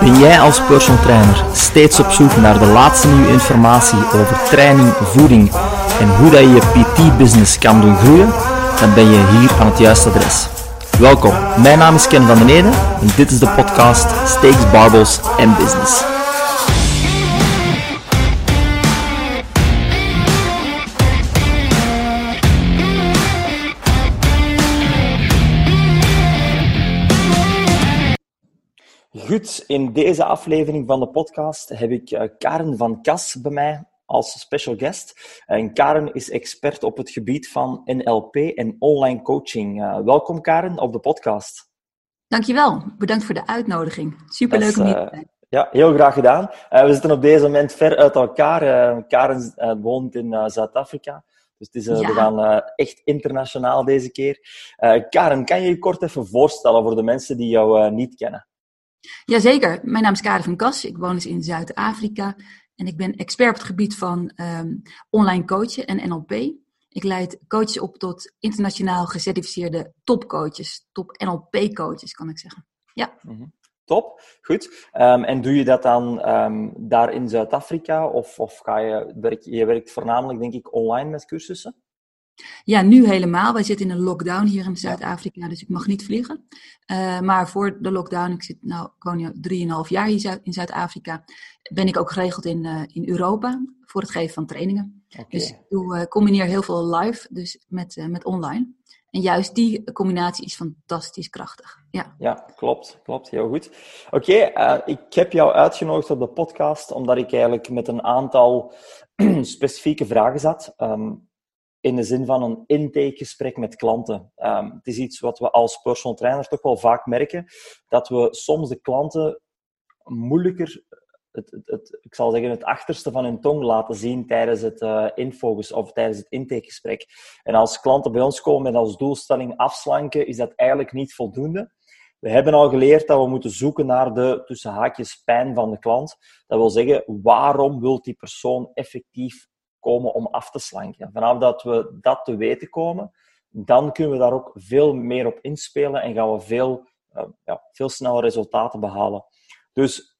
Ben jij als personal trainer steeds op zoek naar de laatste nieuwe informatie over training, voeding en hoe dat je je PT-business kan doen groeien? Dan ben je hier aan het juiste adres. Welkom, mijn naam is Ken van den Ede en dit is de podcast Steaks, Barbels en Business. Goed, in deze aflevering van de podcast heb ik uh, Karen van Kas bij mij als special guest. En Karen is expert op het gebied van NLP en online coaching. Uh, welkom Karen op de podcast. Dankjewel, bedankt voor de uitnodiging. Superleuk om hier te uh, zijn. Ja, heel graag gedaan. we zitten op deze moment ver uit elkaar. Karen woont in Zuid-Afrika. Dus het is, ja. we gaan echt internationaal deze keer. Karen, kan je je kort even voorstellen voor de mensen die jou niet kennen? Jazeker, mijn naam is Karen van Kas. Ik woon dus in Zuid-Afrika en ik ben expert op het gebied van um, online coachen en NLP. Ik leid coaches op tot internationaal gecertificeerde topcoaches, top NLP-coaches kan ik zeggen. Ja. -hmm. Top, goed. Um, en doe je dat dan um, daar in Zuid-Afrika of, of ga je, werk, je werkt voornamelijk denk ik online met cursussen? Ja, nu helemaal. Wij zitten in een lockdown hier in Zuid-Afrika, dus ik mag niet vliegen. Uh, maar voor de lockdown, ik zit nou, ik woon nu drieënhalf jaar hier in Zuid-Afrika, ben ik ook geregeld in, uh, in Europa voor het geven van trainingen. Okay. Dus ik doe, uh, combineer heel veel live dus met, met online. En juist die combinatie is fantastisch krachtig. Ja, ja klopt. Klopt, heel goed. Oké, okay, ik heb jou uitgenodigd op de podcast omdat ik eigenlijk met een aantal specifieke vragen zat. Um, in de zin van een intakegesprek met klanten. Um, het is iets wat we als personal trainer toch wel vaak merken, dat we soms de klanten moeilijker, het, het, het, ik zal zeggen, het achterste van hun tong laten zien tijdens het uh, infocus of tijdens het intakegesprek. En als klanten bij ons komen met als doelstelling afslanken, is dat eigenlijk niet voldoende. We hebben al geleerd dat we moeten zoeken naar de tussen haakjes pijn van de klant. Dat wil zeggen, waarom wil die persoon effectief komen om af te slanken. Vanaf dat we dat te weten komen, dan kunnen we daar ook veel meer op inspelen en gaan we veel, uh, ja, veel sneller resultaten behalen. Dus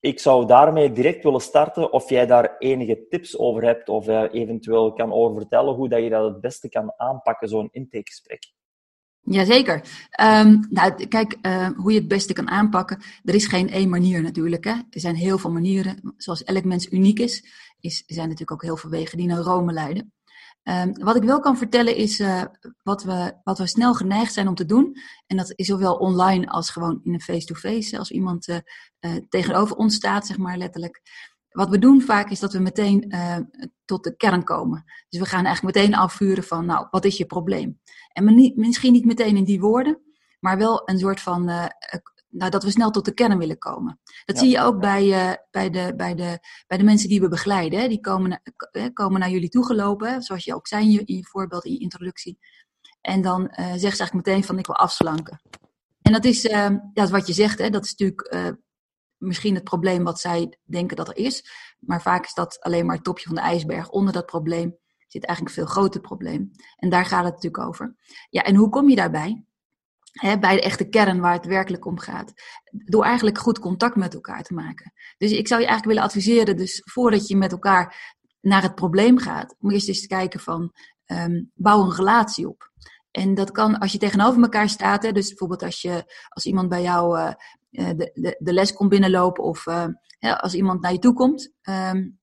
ik zou daarmee direct willen starten of jij daar enige tips over hebt of eventueel kan over vertellen hoe dat je dat het beste kan aanpakken, zo'n intakegesprek. Jazeker. Um, nou, kijk, uh, hoe je het beste kan aanpakken. Er is geen één manier natuurlijk. Hè. Er zijn heel veel manieren. Zoals elk mens uniek is, is zijn natuurlijk ook heel veel wegen die naar Rome leiden. Um, wat ik wel kan vertellen is uh, wat, we, wat we snel geneigd zijn om te doen. En dat is zowel online als gewoon in een face-to-face. -face, als iemand uh, tegenover ons staat, zeg maar letterlijk. Wat we doen vaak is dat we meteen tot de kern komen. Dus we gaan eigenlijk meteen afvuren van, nou, wat is je probleem? En misschien niet meteen in die woorden, maar wel een soort van, nou, dat we snel tot de kern willen komen. Dat ja. zie je ook bij, uh, bij, de, bij, de, bij de mensen die we begeleiden. Hè? Die komen, komen naar jullie toegelopen, zoals je ook zei in je, in je voorbeeld, in je introductie. En dan zeggen ze eigenlijk meteen van, ik wil afslanken. En dat is, ja, wat je zegt, hè, dat is natuurlijk misschien het probleem wat zij denken dat er is. Maar vaak is dat alleen maar het topje van de ijsberg. Onder dat probleem zit eigenlijk een veel groter probleem. En daar gaat het natuurlijk over. Ja, en hoe kom je daarbij? Bij de echte kern waar het werkelijk om gaat. Door eigenlijk goed contact met elkaar te maken. Dus ik zou je eigenlijk willen adviseren, dus voordat je met elkaar naar het probleem gaat, moet je eens kijken van um, bouw een relatie op. En dat kan als je tegenover elkaar staat. Hè, dus bijvoorbeeld als, je, als iemand bij jou uh, de, de, de, les komt binnenlopen of uh, als iemand naar je toe komt. Um,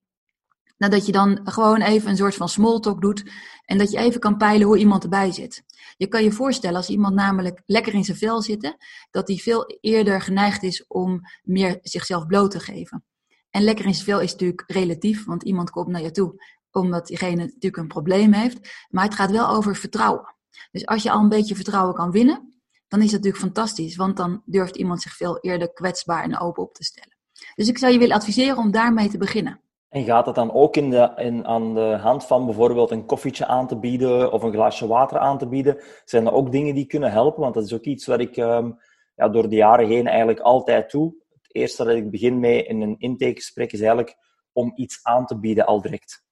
nou, dat je dan gewoon even een soort van small talk doet. En dat je even kan peilen hoe iemand erbij zit. Je kan je voorstellen als iemand namelijk lekker in zijn vel zit, dat hij veel eerder geneigd is om meer zichzelf bloot te geven. En lekker in zijn vel is natuurlijk relatief, want iemand komt naar je toe omdat diegene natuurlijk een probleem heeft. Maar het gaat wel over vertrouwen. Dus als je al een beetje vertrouwen kan winnen, dan is dat natuurlijk fantastisch. Want dan durft iemand zich veel eerder kwetsbaar en open op te stellen. Dus ik zou je willen adviseren om daarmee te beginnen. En gaat het dan ook in de, in, aan de hand van bijvoorbeeld een koffietje aan te bieden of een glaasje water aan te bieden? Zijn er ook dingen die kunnen helpen? Want dat is ook iets wat ik um, ja, door de jaren heen eigenlijk altijd doe. Het eerste dat ik begin mee in een intakegesprek is eigenlijk om iets aan te bieden al direct.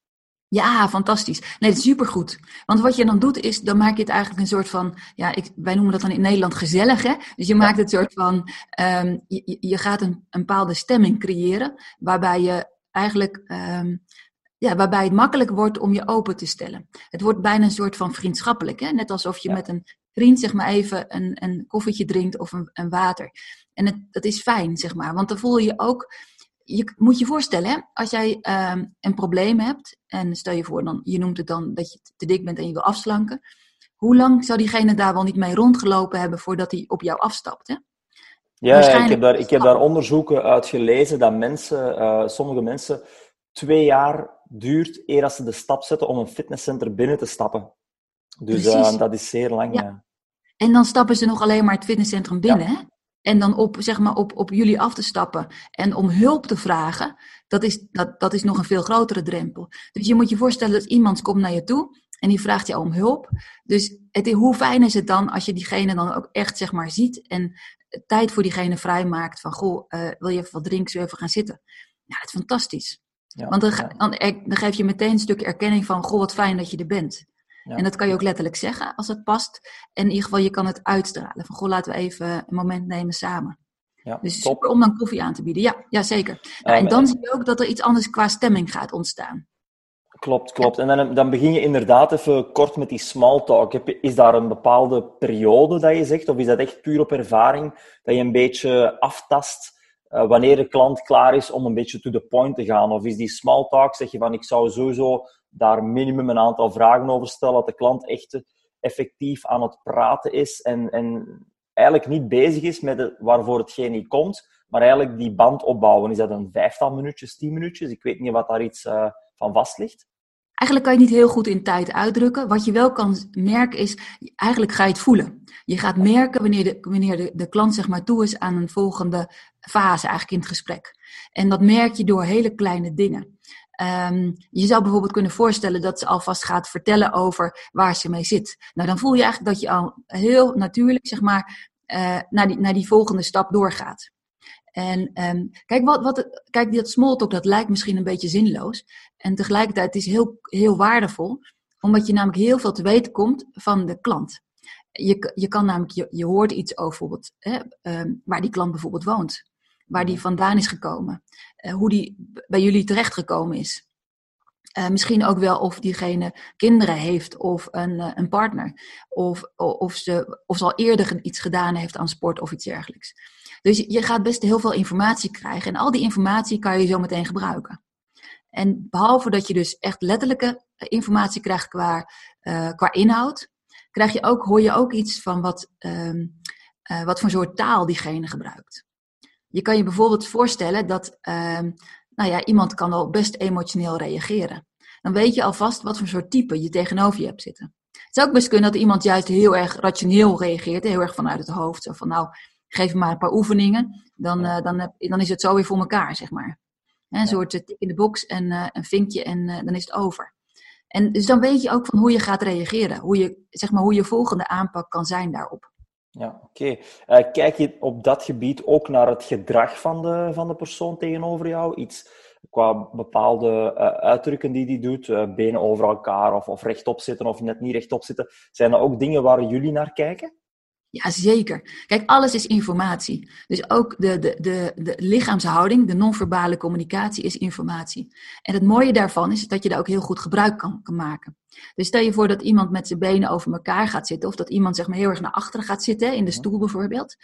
Ja, fantastisch. Nee, supergoed. Want wat je dan doet is, dan maak je het eigenlijk een soort van, ja, ik, wij noemen dat dan in Nederland gezellig, hè? Dus je maakt het soort van, um, je, je gaat een, een bepaalde stemming creëren, waarbij je eigenlijk, um, ja, waarbij het makkelijk wordt om je open te stellen. Het wordt bijna een soort van vriendschappelijk, hè? Net alsof je met een vriend, zeg maar, even een, een koffietje drinkt of een, een water. En het, dat is fijn, zeg maar, want dan voel je je ook je moet je voorstellen, hè, als jij uh, een probleem hebt, en stel je voor, dan, je noemt het dan dat je te dik bent en je wil afslanken. Hoe lang zou diegene daar wel niet mee rondgelopen hebben voordat hij op jou afstapt? Hè? Ja, ik heb, daar, ik heb daar onderzoeken uit gelezen dat mensen, uh, sommige mensen twee jaar duurt eer als ze de stap zetten om een fitnesscenter binnen te stappen. Dus uh, dat is zeer lang. Ja. En dan stappen ze nog alleen maar het fitnesscentrum binnen, hè? En dan op, zeg maar, op, op jullie af te stappen en om hulp te vragen, dat is, dat, dat is nog een veel grotere drempel. Dus je moet je voorstellen dat iemand komt naar je toe en die vraagt jou om hulp. Dus het, hoe fijn is het dan als je diegene dan ook echt zeg maar, ziet en tijd voor diegene vrijmaakt van, goh, uh, wil je even wat drinken, zullen even gaan zitten? Ja, het is fantastisch. Ja, Want dan, dan, dan, geef je meteen een stuk erkenning van, goh, wat fijn dat je er bent. En dat kan je ook letterlijk zeggen als het past. En in ieder geval, je kan het uitstralen. Van, goh, laten we even een moment nemen samen. Ja, dus super om dan koffie aan te bieden. Ja, ja zeker. Nou, en dan zie je ook dat er iets anders qua stemming gaat ontstaan. Klopt, klopt. En dan, dan begin je inderdaad even kort met die small talk. Is daar een bepaalde periode dat je zegt? Of is dat echt puur op ervaring? Dat je een beetje aftast uh, wanneer de klant klaar is om een beetje to the point te gaan? Of is die small talk, zeg je van ik zou sowieso daar minimum een aantal vragen over stellen, dat de klant echt effectief aan het praten is en, en eigenlijk niet bezig is met het, waarvoor hetgeen niet komt, maar eigenlijk die band opbouwen. Is dat een vijftal minuutjes, tien minuutjes? Ik weet niet wat daar iets uh, van vast ligt. Eigenlijk kan je het niet heel goed in tijd uitdrukken. Wat je wel kan merken is, eigenlijk ga je het voelen. Je gaat merken wanneer de, wanneer de, de klant zeg maar toe is aan een volgende fase eigenlijk in het gesprek. En dat merk je door hele kleine dingen. Um, je zou bijvoorbeeld kunnen voorstellen dat ze alvast gaat vertellen over waar ze mee zit. Nou, dan voel je eigenlijk dat je al heel natuurlijk, zeg maar, uh, naar, die, naar die volgende stap doorgaat. En um, kijk, wat, wat, kijk, dat small talk, dat lijkt misschien een beetje zinloos. En tegelijkertijd is het heel, heel waardevol, omdat je namelijk heel veel te weten komt van de klant. Je, je kan namelijk, je, je hoort iets over bijvoorbeeld, hè, um, waar die klant bijvoorbeeld woont waar die vandaan is gekomen, uh, hoe die bij jullie terechtgekomen is. Uh, misschien ook wel of diegene kinderen heeft of een, uh, een partner. Of, of, ze, of ze al eerder iets gedaan heeft aan sport of iets dergelijks. Dus je gaat best heel veel informatie krijgen. En al die informatie kan je zo meteen gebruiken. En behalve dat je dus echt letterlijke informatie krijgt qua, qua inhoud, krijg je ook, hoor je ook iets van wat, ehm, wat voor soort taal diegene gebruikt. Je kan je bijvoorbeeld voorstellen dat uh, nou ja, iemand kan al best emotioneel reageren. Dan weet je alvast wat voor soort type je tegenover je hebt zitten. Het zou ook best kunnen dat iemand juist heel erg rationeel reageert, heel erg vanuit het hoofd. Zo van nou, geef me maar een paar oefeningen, dan, uh, dan, heb, dan is het zo weer voor elkaar, zeg maar. Een soort uh, tik in de box en uh, een vinkje en dan is het over. En dus dan weet je ook van hoe je gaat reageren, hoe je, zeg maar, hoe je volgende aanpak kan zijn daarop. Ja, oké. Uh, kijk je op dat gebied ook naar het gedrag van de, van de persoon tegenover jou? Iets qua bepaalde uh, uitdrukken die die doet, uh, benen over elkaar of, of rechtop zitten of net niet rechtop zitten. Zijn er ook dingen waar jullie naar kijken? Ja, zeker. Kijk, alles is informatie. Dus ook de, de, de, de lichaamshouding, de non-verbale communicatie is informatie. En het mooie daarvan is dat je daar ook heel goed gebruik kan, kan maken. Dus stel je voor dat iemand met zijn benen over elkaar gaat zitten, of dat iemand zeg maar heel erg naar achteren gaat zitten, in de stoel bijvoorbeeld.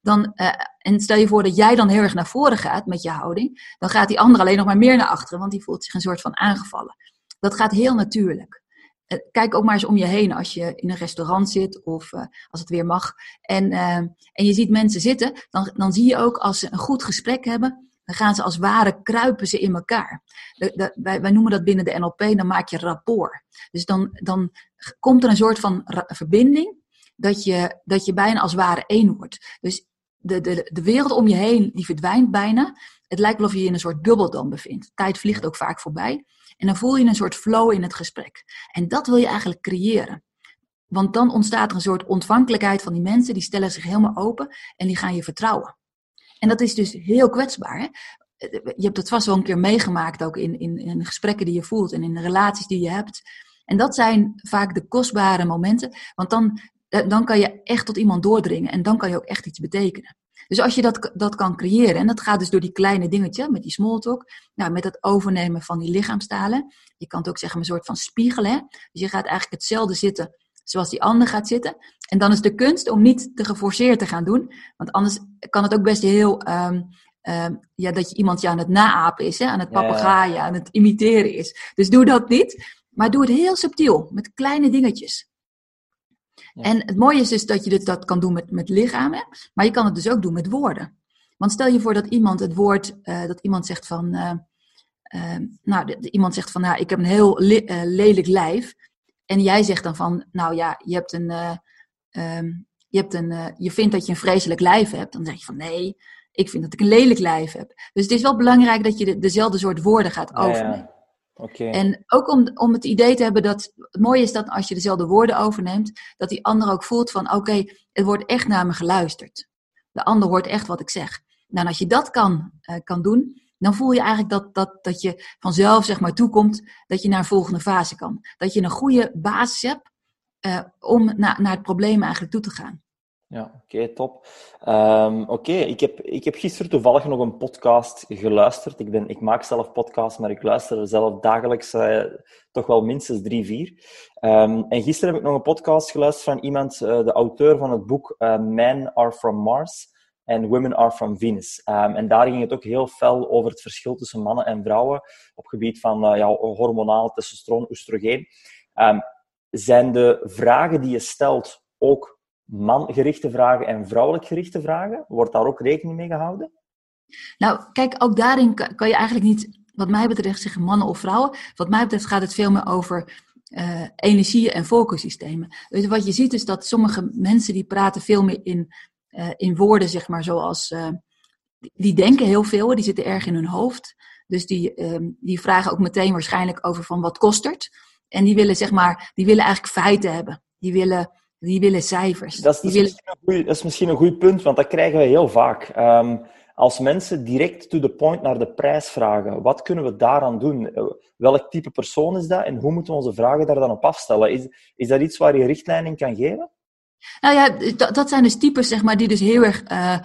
Dan, uh, en stel je voor dat jij dan heel erg naar voren gaat met je houding, dan gaat die ander alleen nog maar meer naar achteren, want die voelt zich een soort van aangevallen. Dat gaat heel natuurlijk. Eh, kijk ook maar eens om je heen als je in een restaurant zit of uh, als het weer mag. En, uh, en je ziet mensen zitten, dan, dan zie je ook als ze een goed gesprek hebben, dan gaan ze als ware kruipen ze in elkaar. Wij, wij noemen dat binnen de NLP, dan maak je rapport. Dus dan, dan komt er een soort van verbinding dat je, dat je bijna als ware één wordt. Dus de, de, de wereld om je heen, die verdwijnt bijna. Het lijkt wel of je je in een soort bubbel dan bevindt. Tijd vliegt ook vaak voorbij. En dan voel je een soort flow in het gesprek. En dat wil je eigenlijk creëren. Want dan ontstaat er een soort ontvankelijkheid van die mensen, die stellen zich helemaal open en die gaan je vertrouwen. En dat is dus heel kwetsbaar. Hè? je hebt het vast wel een keer meegemaakt ook in, in, in gesprekken die je voelt en in de relaties die je hebt. En dat zijn vaak de kostbare momenten, want dan, dan kan je echt tot iemand doordringen en dan kan je ook echt iets betekenen. Dus als je dat, dat kan creëren, en dat gaat dus door die kleine dingetjes, met die small talk, nou, met het overnemen van die lichaamstalen. Je kan het ook zeggen een soort van spiegelen. Dus je gaat eigenlijk hetzelfde zitten zoals die ander gaat zitten. En dan is de kunst om niet te geforceerd te gaan doen, want anders kan het ook best heel, um, um, ja, dat je iemand je aan het naapen is, hè, aan het papegaaien, aan het imiteren is. Dus doe dat niet, maar doe het heel subtiel, met kleine dingetjes. En het mooie is dus dat je dit, dat kan doen met, met lichamen, maar je kan het dus ook doen met woorden. Want stel je voor dat iemand het woord, uh, dat iemand zegt van, uh, uh, nou, de, de, iemand zegt van, nou, ik heb een heel lelijk lijf. En jij zegt dan van, nou ja, je hebt een, um, je, hebt een je vindt dat je een vreselijk lijf hebt. Dan zeg je van, nee, ik vind dat ik een lelijk lijf heb. Dus het is wel belangrijk dat je de, dezelfde soort woorden gaat overnemen. Ja, Okay. En ook om, om het idee te hebben dat het mooie is dat als je dezelfde woorden overneemt, dat die ander ook voelt van oké, het wordt echt naar me geluisterd. De ander hoort echt wat ik zeg. Nou, en als je dat kan, uh, kan doen, dan voel je eigenlijk dat, dat, dat je vanzelf zeg maar toekomt dat je naar een volgende fase kan. Dat je een goede basis hebt uh, om na, naar het probleem eigenlijk toe te gaan. Ja, okay, top. Um, oké, ik, heb, ik heb gisteren toevallig nog een podcast geluisterd. Ik, ben, ik maak zelf podcasts, maar ik luister er zelf dagelijks uh, toch wel minstens drie, vier. Um, en gisteren heb ik nog een podcast geluisterd van iemand, uh, de auteur van het boek uh, Men Are From Mars en Women Are From Venus. Um, en daar ging het ook heel fel over het verschil tussen mannen en vrouwen op gebied van ja, hormonaal, testosteron, oestrogeen. zijn de vragen die je stelt ook mangerichte vragen en vrouwelijk gerichte vragen? Wordt daar ook rekening mee gehouden? Nou, kijk, ook daarin kan je eigenlijk niet, wat mij betreft, zeggen mannen of vrouwen. Wat mij betreft gaat het veel meer over uh, energieën en focussystemen. Dus wat je ziet is dat sommige mensen die praten veel meer in, uh, in woorden, zeg maar, zoals. Uh, die denken heel veel, die zitten erg in hun hoofd. Dus die, die vragen ook meteen waarschijnlijk over van wat kost het. En die willen, zeg maar, die willen eigenlijk feiten hebben. Die willen die willen cijfers. Dat is, die willen... Goeie, dat is misschien een goed punt, want dat krijgen we heel vaak. Um, als mensen direct to the point naar de prijs vragen, wat kunnen we daaraan doen? Welk type persoon is dat en hoe moeten we onze vragen daar dan op afstellen? Is, is dat iets waar je richtlijn in kan geven? Nou ja, dat, dat zijn dus types zeg maar, die dus heel erg uh,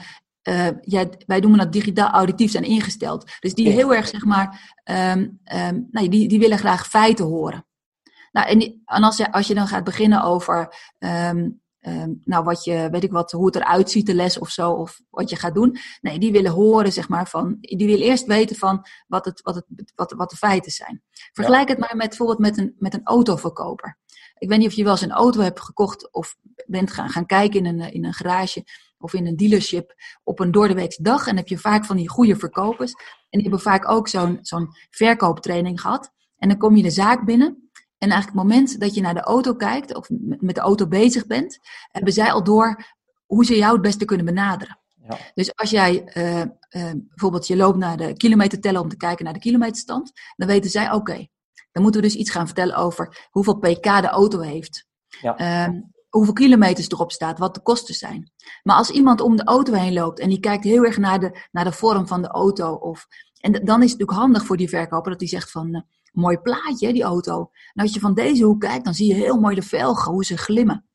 uh, ja, wij noemen dat digitaal auditief zijn ingesteld. Dus die heel erg, zeg maar, um, um, nou, die, die willen graag feiten horen. Nou, en, en als, je, als je dan gaat beginnen over, um, um, nou, wat je, weet ik wat, hoe het eruit ziet, de les of zo, of wat je gaat doen. Nee, die willen horen, zeg maar, van, die willen eerst weten van wat, het, wat, het, wat, wat de feiten zijn. Vergelijk ja. het maar met bijvoorbeeld met een, met een autoverkoper. Ik weet niet of je wel eens een auto hebt gekocht of bent gaan, gaan kijken in een, in een garage of in een dealership op een doordeweekse dag. En heb je vaak van die goede verkopers. En die hebben vaak ook zo'n zo'n verkooptraining gehad. En dan kom je de zaak binnen. En eigenlijk het moment dat je naar de auto kijkt of met de auto bezig bent, hebben zij al door hoe ze jou het beste kunnen benaderen. Ja. Dus als jij uh, uh, bijvoorbeeld je loopt naar de kilometerteller om te kijken naar de kilometerstand, dan weten zij oké, okay, dan moeten we dus iets gaan vertellen over hoeveel pk de auto heeft. Ja. Uh, hoeveel kilometers erop staat, wat de kosten zijn. Maar als iemand om de auto heen loopt en die kijkt heel erg naar de, naar de vorm van de auto, of, en dan is het natuurlijk handig voor die verkoper dat hij zegt van, mooi plaatje, die auto. En als je van deze hoek kijkt, dan zie je heel mooi de velgen, hoe ze glimmen.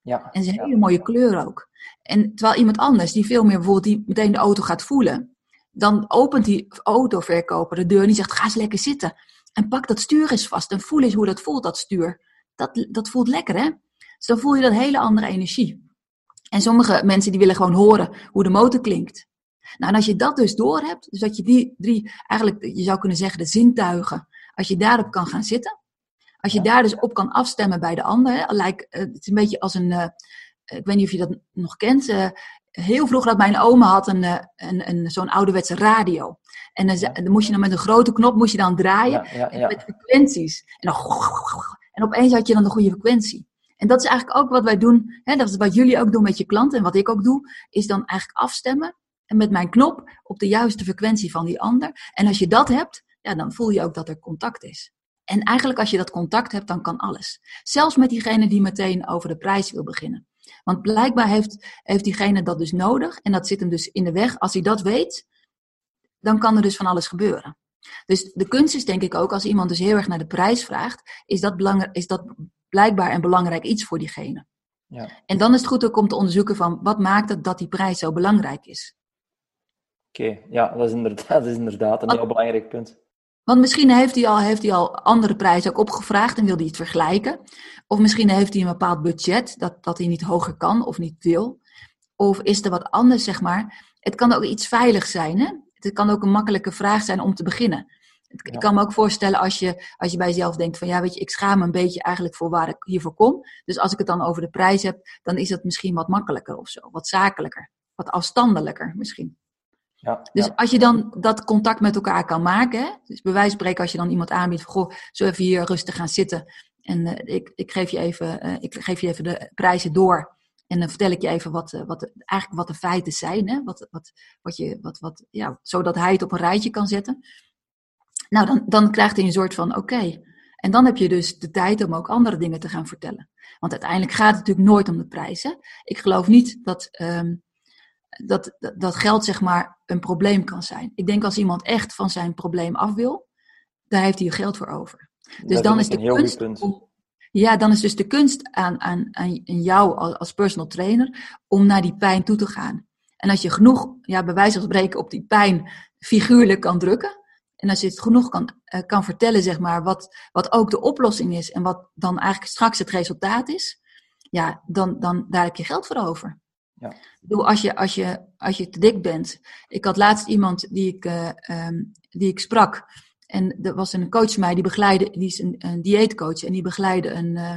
Ja, en ze hebben ja. een mooie kleur ook. En terwijl iemand anders, die veel meer bijvoorbeeld die meteen de auto gaat voelen, dan opent die autoverkoper de deur en die zegt: ga eens lekker zitten. En pak dat stuur eens vast en voel eens hoe dat voelt, dat stuur. Dat, dat voelt lekker, hè? Dus dan voel je dat hele andere energie. En sommige mensen die willen gewoon horen hoe de motor klinkt. Nou, en als je dat dus door hebt, dus dat je die drie, eigenlijk, je zou kunnen zeggen, de zintuigen als je daarop kan gaan zitten, als je daar dus op kan afstemmen bij de ander, hè, like, uh, het is een beetje als een, uh, ik weet niet of je dat nog kent, uh, heel vroeger had mijn oma had een, een, een, zo'n ouderwetse radio. En dan, dan, moest je dan met een grote knop moest je dan draaien ja, ja, ja. met frequenties. En, dan, en opeens had je dan de goede frequentie. En dat is eigenlijk ook wat wij doen, hè, dat is wat jullie ook doen met je klant en wat ik ook doe, is dan eigenlijk afstemmen en met mijn knop op de juiste frequentie van die ander. En als je dat hebt, ja, dan voel je ook dat er contact is. En eigenlijk als je dat contact hebt, dan kan alles. Zelfs met diegene die meteen over de prijs wil beginnen. Want blijkbaar heeft, heeft diegene dat dus nodig en dat zit hem dus in de weg. Als hij dat weet, dan kan er dus van alles gebeuren. Dus de kunst is denk ik ook, als iemand dus heel erg naar de prijs vraagt, is dat, belangrijk, is dat blijkbaar een belangrijk iets voor diegene. Ja. En dan is het goed ook om te onderzoeken van wat maakt het dat die prijs zo belangrijk is. Oké, ja, dat is, inderdaad, dat is inderdaad een heel belangrijk punt. Want misschien heeft hij, al, heeft hij al andere prijzen ook opgevraagd en wil hij het vergelijken. Of misschien heeft hij een bepaald budget dat, dat hij niet hoger kan of niet wil. Of is er wat anders, zeg maar. Het kan ook iets veilig zijn. Hè? Het kan ook een makkelijke vraag zijn om te beginnen. Ik kan me ook voorstellen als je, als je bij jezelf denkt van ja, weet je, ik schaam me een beetje eigenlijk voor waar ik hiervoor kom. Dus als ik het dan over de prijs heb, dan is het misschien wat makkelijker of zo. Wat zakelijker. Wat afstandelijker misschien. Ja, dus als je dan dat contact met elkaar kan maken, dus bij wijze van spreken als je dan iemand aanbiedt van goh, zo even hier rustig gaan zitten en uh, ik, ik, geef je even, uh, ik geef je even de prijzen door en dan vertel ik je even wat, uh, wat, eigenlijk wat de feiten zijn, hè? Wat, wat, wat je, wat, wat, ja, zodat hij het op een rijtje kan zetten. Nou, dan, dan krijgt hij een soort van oké. En dan heb je dus de tijd om ook andere dingen te gaan vertellen. Want uiteindelijk gaat het natuurlijk nooit om de prijzen. Ik geloof niet dat, um, dat, dat geld zeg maar een probleem kan zijn. Ik denk als iemand echt van zijn probleem af wil, daar heeft hij geld voor over. Dus dan is de kunst. Om, ja, dan is dus de kunst aan, aan, aan jou als personal trainer om naar die pijn toe te gaan. En als je genoeg, ja, bij wijze van spreken, op die pijn figuurlijk kan drukken, en als je het genoeg kan, uh, kan vertellen, zeg maar, wat, wat ook de oplossing is en wat dan eigenlijk straks het resultaat is, ja, dan, dan daar heb je geld voor over. Ja. Bedoel, als, je, als, je, als je te dik bent. Ik had laatst iemand die ik, uh, um, die ik sprak. En er was een coach van mij, die begeleide, die is een, een dieetcoach. En die begeleide een, uh,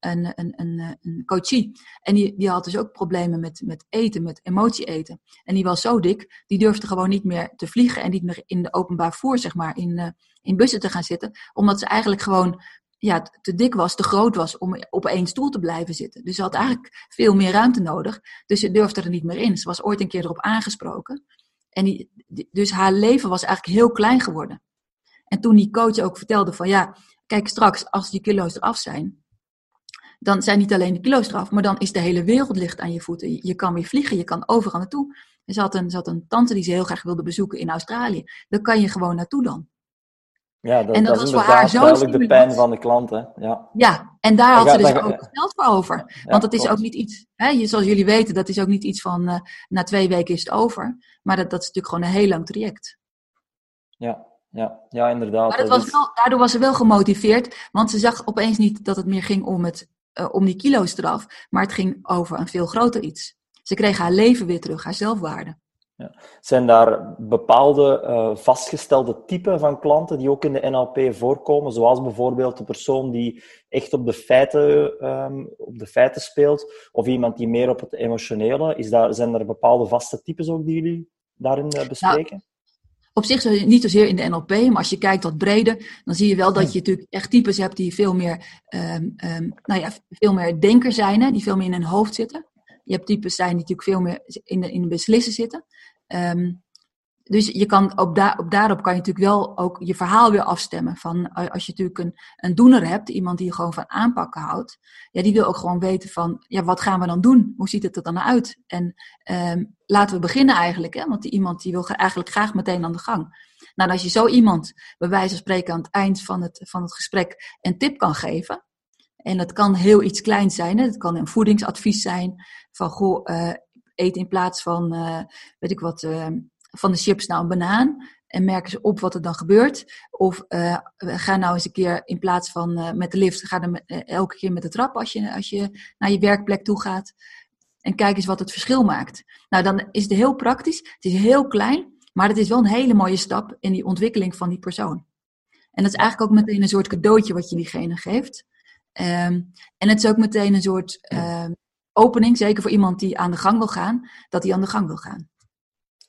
een, een, een, een coachie. En die, die had dus ook problemen met, met eten, met emotie eten. En die was zo dik, die durfde gewoon niet meer te vliegen en niet meer in de openbaar voer, zeg maar, in, in bussen te gaan zitten. Omdat ze eigenlijk gewoon ja, te dik was, te groot was om op één stoel te blijven zitten. Dus ze had eigenlijk veel meer ruimte nodig. Dus ze durfde er niet meer in. Ze was ooit een keer erop aangesproken. En die, dus haar leven was eigenlijk heel klein geworden. En toen die coach ook vertelde van ja, kijk straks als die kilo's eraf zijn, dan zijn niet alleen de kilo's eraf, maar dan is de hele wereld licht aan je voeten. Je kan weer vliegen, je kan overal naartoe. ze had een, ze had een tante die ze heel graag wilde bezoeken in Australië. Daar kan je gewoon naartoe dan. Ja, dat, en dat, dat is voor haar zo duidelijk de pijn van de klant. Hè? Ja. ja, en daar had ze dus ook geld voor over. Want het is ook niet iets, hè, zoals jullie weten, dat is ook niet iets van uh, na twee weken is het over. Maar dat, dat is natuurlijk gewoon een heel lang traject. Ja, ja, ja inderdaad. Maar dat was wel, daardoor was ze wel gemotiveerd, want ze zag opeens niet dat het meer ging om, het, uh, om die kilo's eraf. Maar het ging over een veel groter iets. Ze kreeg haar leven weer terug, haar zelfwaarde. Ja. Zijn daar bepaalde uh, vastgestelde typen van klanten die ook in de NLP voorkomen, zoals bijvoorbeeld de persoon die echt op de feiten, um, op de feiten speelt, of iemand die meer op het emotionele? Is daar, zijn er bepaalde vaste types ook die jullie daarin uh, bespreken? Nou, op zich niet zozeer in de NLP, maar als je kijkt wat breder, dan zie je wel dat je natuurlijk echt types hebt die veel meer, um, um, nou ja, veel meer denker zijn, hè, die veel meer in hun hoofd zitten. Je hebt types zijn die natuurlijk veel meer in de, in de beslissen zitten. Um, dus je kan op, op daarop kan je natuurlijk wel ook je verhaal weer afstemmen. Van als je natuurlijk een, een doener hebt, iemand die gewoon van aanpakken houdt, ja, die wil ook gewoon weten van, ja, wat gaan we dan doen? Hoe ziet het er dan uit? En um, laten we beginnen eigenlijk, hè? want die iemand die wil eigenlijk graag meteen aan de gang. Nou, als je zo iemand, bij wijze van spreken, aan het eind van het, van het gesprek een tip kan geven, en dat kan heel iets kleins zijn, het kan een voedingsadvies zijn, van goh, uh, eet in plaats van, uh, weet ik wat, uh, van de chips nou een banaan. En merken ze op wat er dan gebeurt. Of uh, ga nou eens een keer in plaats van met de lift, ga dan elke keer met de trap als je, als je naar je werkplek toe gaat. En kijk eens wat het verschil maakt. Nou, dan is het heel praktisch. Het is heel klein, maar het is wel een hele mooie stap in die ontwikkeling van die persoon. En dat is eigenlijk ook meteen een soort cadeautje wat je diegene geeft. Um, en het is ook meteen een soort um, opening, zeker voor iemand die aan de gang wil gaan, dat hij aan de gang wil gaan.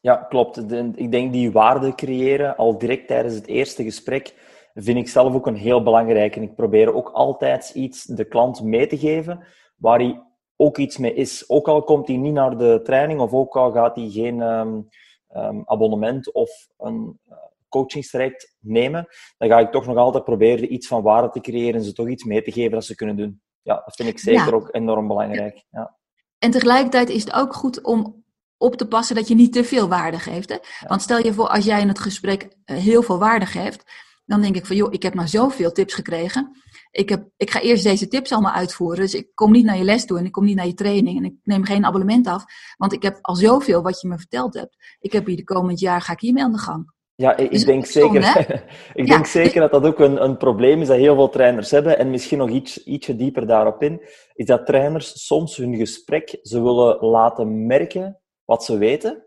Ja, klopt. Ik denk die waarde creëren al direct tijdens het eerste gesprek vind ik zelf ook een heel belangrijk. En ik probeer ook altijd iets de klant mee te geven waar hij ook iets mee is. Ook al komt hij niet naar de training of ook al gaat hij geen um, um, abonnement of een uh, coachingstraject nemen, dan ga ik toch nog altijd proberen iets van waarde te creëren en ze toch iets mee te geven dat ze kunnen doen ja, dat vind ik zeker ook enorm belangrijk. Ja. En tegelijkertijd is het ook goed om op te passen dat je niet te veel waarde geeft. Hè? Want stel je voor, als jij in het gesprek eh, heel veel waarde geeft, dan denk ik van, joh, ik heb nou zoveel tips gekregen. Ik, heb, ik ga eerst deze tips allemaal uitvoeren. Dus ik kom niet naar je les toe en ik kom niet naar je training en ik neem geen abonnement af. Want ik heb al zoveel wat je me verteld hebt. Ik heb hier de komend jaar, ga ik hiermee aan de gang. Ja, ik, dus denk, zeker, ik denk zeker dat dat ook een, een probleem is dat heel veel trainers hebben. En misschien nog iets, ietsje dieper daarop in, is dat trainers soms hun gesprek ze willen laten merken wat ze weten.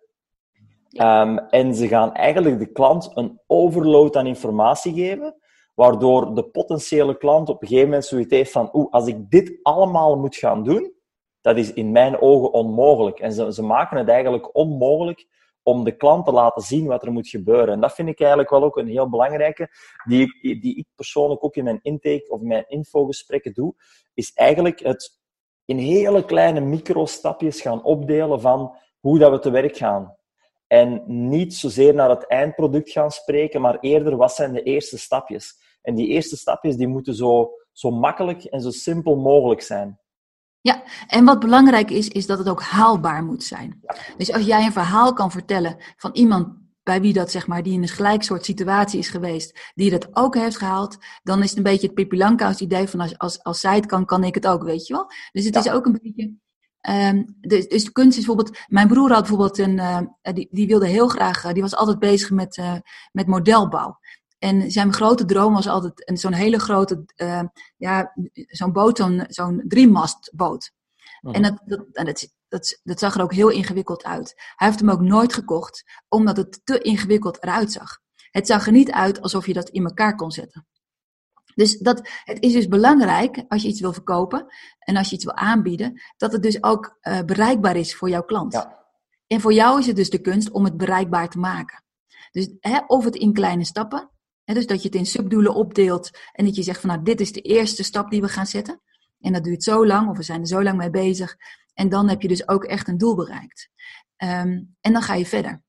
Ehm, en ze gaan eigenlijk de klant een overload aan informatie geven, waardoor de potentiële klant op een gegeven moment zoiets heeft van oeh, als ik dit allemaal moet gaan doen, dat is in mijn ogen onmogelijk. En ze, ze maken het eigenlijk onmogelijk om de klant te laten zien wat er moet gebeuren. En dat vind ik eigenlijk wel ook een heel belangrijke, die, die ik persoonlijk ook in mijn intake of mijn infogesprekken doe, is eigenlijk het in hele kleine microstapjes gaan opdelen van hoe dat we te werk gaan. En niet zozeer naar het eindproduct gaan spreken, maar eerder wat zijn de eerste stapjes. En die eerste stapjes die moeten zo, zo makkelijk en zo simpel mogelijk zijn. Ja, en wat belangrijk is, is dat het ook haalbaar moet zijn. Dus als jij een verhaal kan vertellen van iemand bij wie dat, zeg maar, die in een gelijk soort situatie is geweest, die dat ook heeft gehaald, dan is het een beetje het Pippi Langkous idee van als, als, als zij het kan, kan ik het ook, weet je wel. Dus het is ook een beetje, um, dus, dus de kunst is bijvoorbeeld, mijn broer had bijvoorbeeld een, uh, die, die wilde heel graag, uh, die was altijd bezig met, uh, met modelbouw. En zijn grote droom was altijd zo'n hele grote, uh, ja, zo'n boot, zo'n zo'n driemastboot. En, dat, dat, en dat, dat, dat, zag er ook heel ingewikkeld uit. Hij heeft hem ook nooit gekocht, omdat het te ingewikkeld eruit zag. Het zag er niet uit alsof je dat in elkaar kon zetten. Dus dat, het is dus belangrijk als je iets wil verkopen en als je iets wil aanbieden, dat het dus ook uh, bereikbaar is voor jouw klant. Ja. En voor jou is het dus de kunst om het bereikbaar te maken. Dus hè, of het in kleine stappen, dus dat je het in subdoelen opdeelt en dat je zegt van nou, dit is de eerste stap die we gaan zetten. En dat duurt zo lang, of we zijn er zo lang mee bezig. En dan heb je dus ook echt een doel bereikt. Um, en dan ga je verder.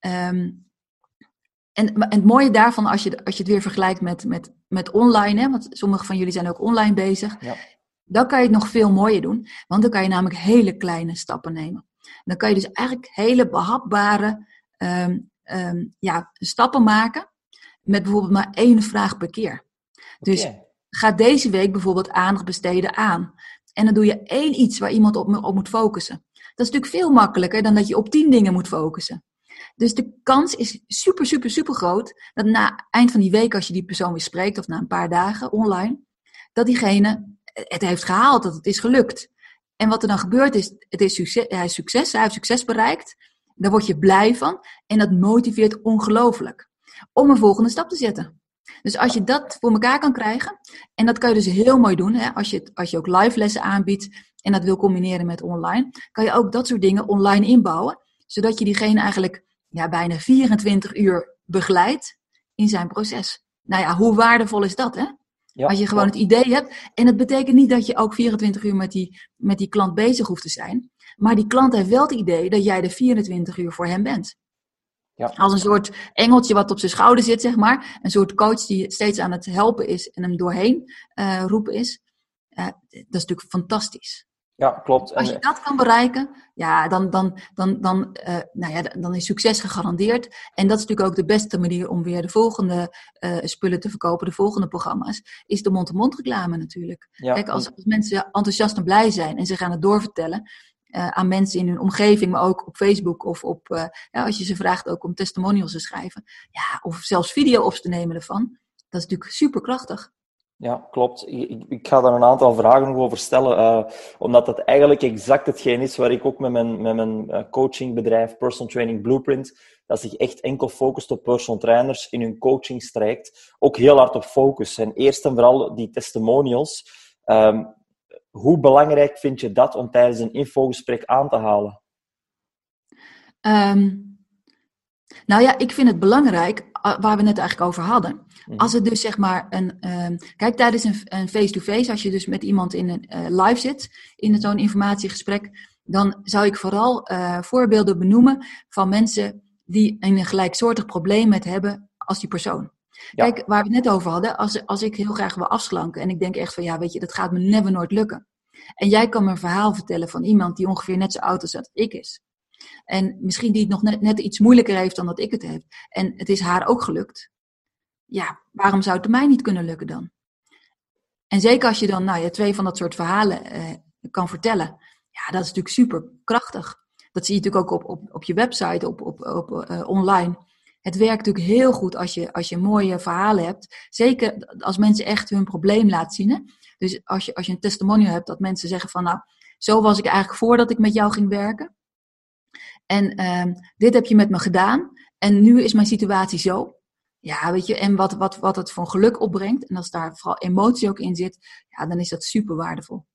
Um, en, en, het mooie daarvan, als je, als je het weer vergelijkt met, met, met online, hè, want sommige van jullie zijn ook online bezig, ja. dan kan je het nog veel mooier doen. Want dan kan je namelijk hele kleine stappen nemen. Dan kan je dus eigenlijk hele behapbare um, ja, stappen maken met bijvoorbeeld maar één vraag per keer. Dus ga deze week bijvoorbeeld aandacht besteden aan. En dan doe je één iets waar iemand op, op moet focussen. Dat is natuurlijk veel makkelijker dan dat je op tien dingen moet focussen. Dus de kans is super, super, super groot dat na eind van die week, als je die persoon weer spreekt, of na een paar dagen online, dat diegene het heeft gehaald, dat het is gelukt. En wat er dan gebeurt is, het is succes, hij, is succes, hij heeft succes bereikt. Daar word je blij van en dat motiveert ongelooflijk om een volgende stap te zetten. Dus als je dat voor elkaar kan krijgen, en dat kan je dus heel mooi doen, hè, als, je, als je ook live lessen aanbiedt en dat wil combineren met online, kan je ook dat soort dingen online inbouwen, zodat je diegene eigenlijk ja, bijna 24 uur begeleidt in zijn proces. Nou ja, hoe waardevol is dat, hè? Ja, als je gewoon het idee hebt. En het betekent niet dat je ook 24 uur met die, met die klant bezig hoeft te zijn. Maar die klant heeft wel het idee dat jij de 24 uur voor hem bent. Ja. Als een soort engeltje wat op zijn schouder zit, zeg maar. Een soort coach die steeds aan het helpen is en hem doorheen uh, roepen is. Uh, dat is natuurlijk fantastisch. Ja, klopt. Als je dat kan bereiken, ja, dan, dan, dan, dan, uh, nou ja, dan is succes gegarandeerd. En dat is natuurlijk ook de beste manier om weer de volgende spullen te verkopen, de volgende programma's, is de mond-to-mond reclame natuurlijk. Ja. Kijk, als, als mensen enthousiast en blij zijn en ze gaan het doorvertellen, uh, aan mensen in hun omgeving, maar ook op Facebook of op, ja, als je ze vraagt ook om testimonials te schrijven. Ja, of zelfs video op te nemen ervan. Dat is natuurlijk superkrachtig. Ja, klopt. Ik, ik, ga daar een aantal vragen nog over stellen, uh, omdat dat eigenlijk exact hetgeen is waar ik ook met mijn, met mijn coachingbedrijf Personal Training Blueprint, dat zich echt enkel focust op personal trainers in hun coachingstraject, ook heel hard op focus. En eerst en vooral die testimonials. Um, hoe belangrijk vind je dat om tijdens een infogesprek aan te halen? Um, nou ja, ik vind het belangrijk, waar we net eigenlijk over hadden. Mhm. Als het dus zeg maar een. Um, kijk, tijdens een face-to-face, als je dus met iemand in een uh, live zit, in zo'n informatiegesprek, dan zou ik vooral uh, voorbeelden benoemen van mensen die een gelijksoortig probleem met hebben als die persoon. Kijk, waar we het net over hadden, als, als ik heel graag wil afslanken en ik denk echt van ja, weet je, dat gaat me never nooit lukken. En jij kan me een verhaal vertellen van iemand die ongeveer net zo oud is als ik is. En misschien die het nog net, iets moeilijker heeft dan dat ik het heb. En het is haar ook gelukt. Ja, waarom zou het mij niet kunnen lukken dan? En zeker als je dan nou, ja, twee van dat soort verhalen eh, kan vertellen. Ja, dat is natuurlijk super krachtig. Dat zie je natuurlijk ook op, op, op je website, op, op, uh, online. Het werkt natuurlijk heel goed als je, als je mooie verhalen hebt. Zeker als mensen echt hun probleem laten zien. Dus als je, als je een testimonial hebt dat mensen zeggen van nou, zo was ik eigenlijk voordat ik met jou ging werken. En uh, dit heb je met me gedaan. En nu is mijn situatie zo. Ja, weet je, en wat, wat, wat het voor geluk opbrengt. En als daar vooral emotie ook in zit, ja, dan is dat super waardevol.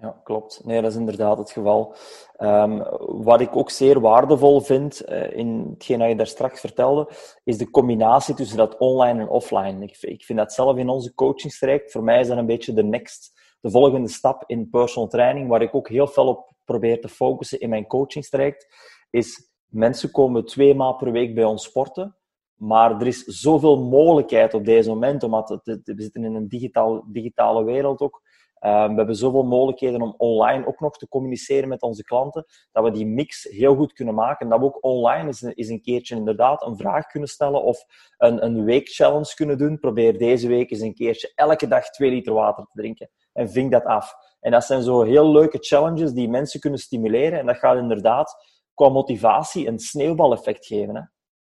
Ja, klopt. Nee, dat is inderdaad het geval. Um, wat ik ook zeer waardevol vind uh, in hetgeen dat je daar straks vertelde, is de combinatie tussen dat online en offline. Ik, vind dat zelf in onze coachingstraject, voor mij is dat een beetje de next, de volgende stap in personal training, waar ik ook heel veel op probeer te focussen in mijn coachingstraject, is mensen komen twee maal per week bij ons sporten, maar er is zoveel mogelijkheid op deze moment, omdat we zitten in een digitaal, digitale wereld ook, Um, we hebben zoveel mogelijkheden om online ook nog te communiceren met onze klanten, dat we die mix heel goed kunnen maken. En dat we ook online eens een, eens een keertje inderdaad een vraag kunnen stellen of een, een weekchallenge kunnen doen. Probeer deze week eens een keertje elke dag twee liter water te drinken. En vink dat af. En dat zijn zo heel leuke challenges die mensen kunnen stimuleren. En dat gaat inderdaad qua motivatie een sneeuwbaleffect geven. Hè?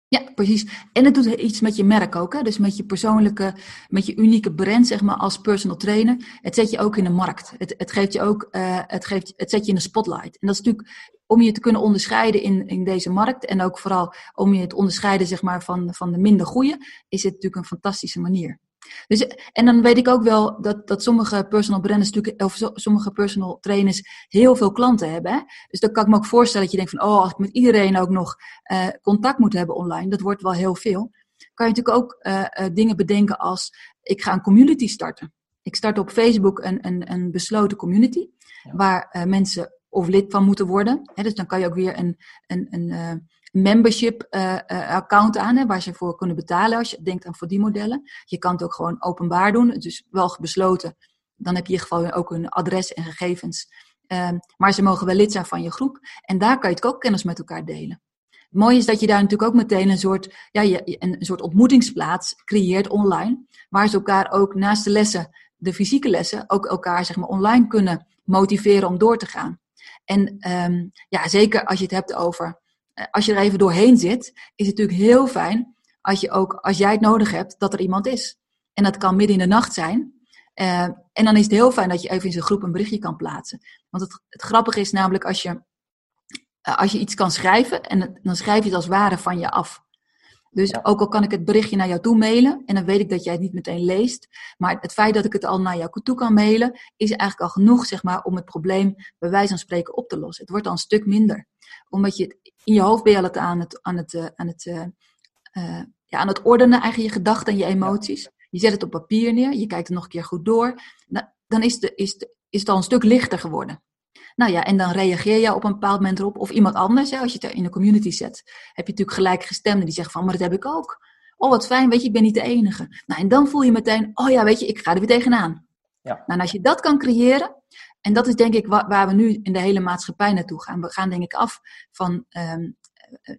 Ja, precies. En het doet iets met je merk ook. Hè? Dus met je persoonlijke, met je unieke brand, zeg maar, als personal trainer. Het zet je ook in de markt. Het, het geeft je ook, uh, het, geeft, het zet je in de spotlight. En dat is natuurlijk om je te kunnen onderscheiden in, in deze markt. En ook vooral om je te onderscheiden, zeg maar, van, van de minder goede. Is het natuurlijk een fantastische manier. Dus, en dan weet ik ook wel dat, dat sommige personal branders natuurlijk, of sommige personal trainers heel veel klanten hebben. Hè? Dus dan kan ik me ook voorstellen dat je denkt van, oh, als ik met iedereen ook nog uh, contact moet hebben online, dat wordt wel heel veel. Kan je natuurlijk ook uh, uh, dingen bedenken als, ik ga een community starten. Ik start op Facebook een, een, een besloten community, ja. waar mensen of lid van moeten worden. Hè? Dus dan kan je ook weer een, een, een membership uh, account aan, waar ze voor kunnen betalen als je denkt aan voor die modellen. Je kan het ook gewoon openbaar doen, dus wel besloten. Dan heb je in ieder geval ook hun adres en gegevens. Uh, maar ze mogen wel lid zijn van je groep. En daar kan je ook kennis met elkaar delen. Het mooie is dat je daar natuurlijk ook meteen een soort, ja, een soort ontmoetingsplaats creëert online. Waar ze elkaar ook naast de lessen, de fysieke lessen, ook elkaar zeg maar, online kunnen motiveren om door te gaan. En um, ja, zeker als je het hebt over als je er even doorheen zit, is het natuurlijk heel fijn als je ook, als jij het nodig hebt, dat er iemand is. En dat kan midden in de nacht zijn. Uh, en dan is het heel fijn dat je even in zijn groep een berichtje kan plaatsen. Want het, het grappige is namelijk als je, uh, als je iets kan schrijven, en dan schrijf je het als ware van je af. Dus ja. ook al kan ik het berichtje naar jou toe mailen, en dan weet ik dat jij het niet meteen leest, maar het feit dat ik het al naar jou toe kan mailen, is eigenlijk al genoeg zeg maar, om het probleem bij wijze van spreken op te lossen. Het wordt al een stuk minder. Omdat je in je hoofd ben je al het aan het, aan het, uh, aan het, uh, uh, ja, aan het ordenen, eigenlijk je gedachten en je emoties. Je zet het op papier neer, je kijkt er nog een keer goed door. Nou, dan is, de, is, de, is het al een stuk lichter geworden. Nou ja, en dan reageer je op een bepaald moment erop. Of iemand anders, hè, als je het in de community zet, heb je natuurlijk gelijk gestemden die zeggen van, maar dat heb ik ook. Oh, wat fijn, weet je, ik ben niet de enige. Nou, en dan voel je meteen, oh ja, weet je, ik ga er weer tegenaan. Ja. Nou, en als je dat kan creëren, en dat is denk ik waar, waar we nu in de hele maatschappij naartoe gaan. We gaan denk ik af van, um,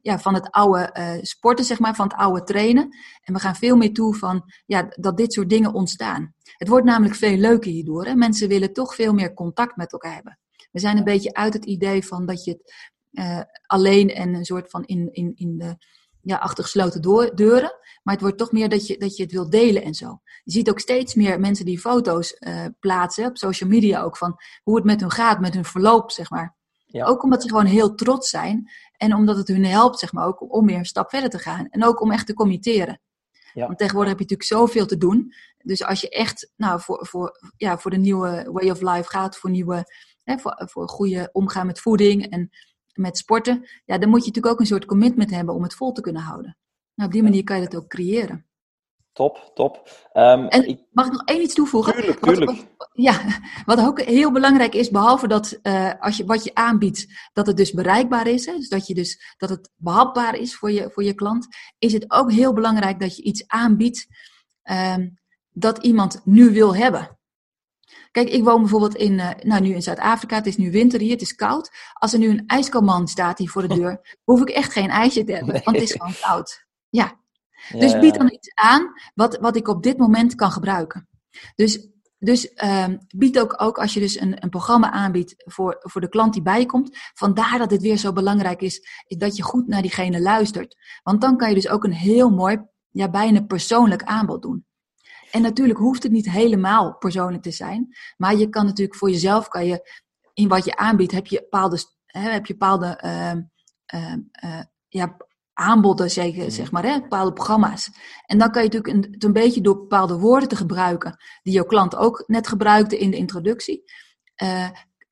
ja, van het oude uh, sporten, zeg maar, van het oude trainen. En we gaan veel meer toe van ja, dat dit soort dingen ontstaan. Het wordt namelijk veel leuker hierdoor. Hè? Mensen willen toch veel meer contact met elkaar hebben. We zijn een beetje uit het idee van dat je het uh, alleen en een soort van in, in, in de ja, achter gesloten deuren. Maar het wordt toch meer dat je, dat je het wil delen en zo. Je ziet ook steeds meer mensen die foto's uh, plaatsen op social media ook van hoe het met hun gaat, met hun verloop, zeg maar. Ja. Ook omdat ze gewoon heel trots zijn en omdat het hun helpt, zeg maar, ook om weer een stap verder te gaan. En ook om echt te committeren. Ja. Want tegenwoordig heb je natuurlijk zoveel te doen. Dus als je echt nou, voor, voor, ja, voor de nieuwe way of life gaat, voor nieuwe hè, voor, voor goede omgaan met voeding en met sporten, ja, dan moet je natuurlijk ook een soort commitment hebben om het vol te kunnen houden. Nou, op die manier kan je dat ook creëren. Top, top. Um, en ik... mag ik nog één iets toevoegen? Tuurlijk, tuurlijk. Wat, wat, ja, wat ook heel belangrijk is, behalve dat uh, als je, wat je aanbiedt, dat het dus bereikbaar is, hè, dus dat, je dus, dat het behapbaar is voor je, voor je klant, is het ook heel belangrijk dat je iets aanbiedt um, dat iemand nu wil hebben. Kijk, ik woon bijvoorbeeld in, uh, nou nu in Zuid-Afrika, het is nu winter hier, het is koud. Als er nu een ijskoman staat hier voor de deur, hoef ik echt geen ijsje te hebben, want het is gewoon koud. Ja. Dus bied dan iets aan wat, wat ik op dit moment kan gebruiken. Dus, dus um, bied ook, ook als je dus een, een programma aanbiedt voor, voor de klant die bij je komt. Vandaar dat het weer zo belangrijk is, is dat je goed naar diegene luistert. Want dan kan je dus ook een heel mooi, ja, bijna persoonlijk aanbod doen. En natuurlijk hoeft het niet helemaal persoonlijk te zijn. Maar je kan natuurlijk voor jezelf, kan je, in wat je aanbiedt, heb je bepaalde, hè, heb je bepaalde uh, uh, uh, ja, aanboden, zeg, mhm. zeg maar, hè, bepaalde programma's. En dan kan je natuurlijk een, het een beetje door bepaalde woorden te gebruiken, die jouw klant ook net gebruikte in de introductie. Uh,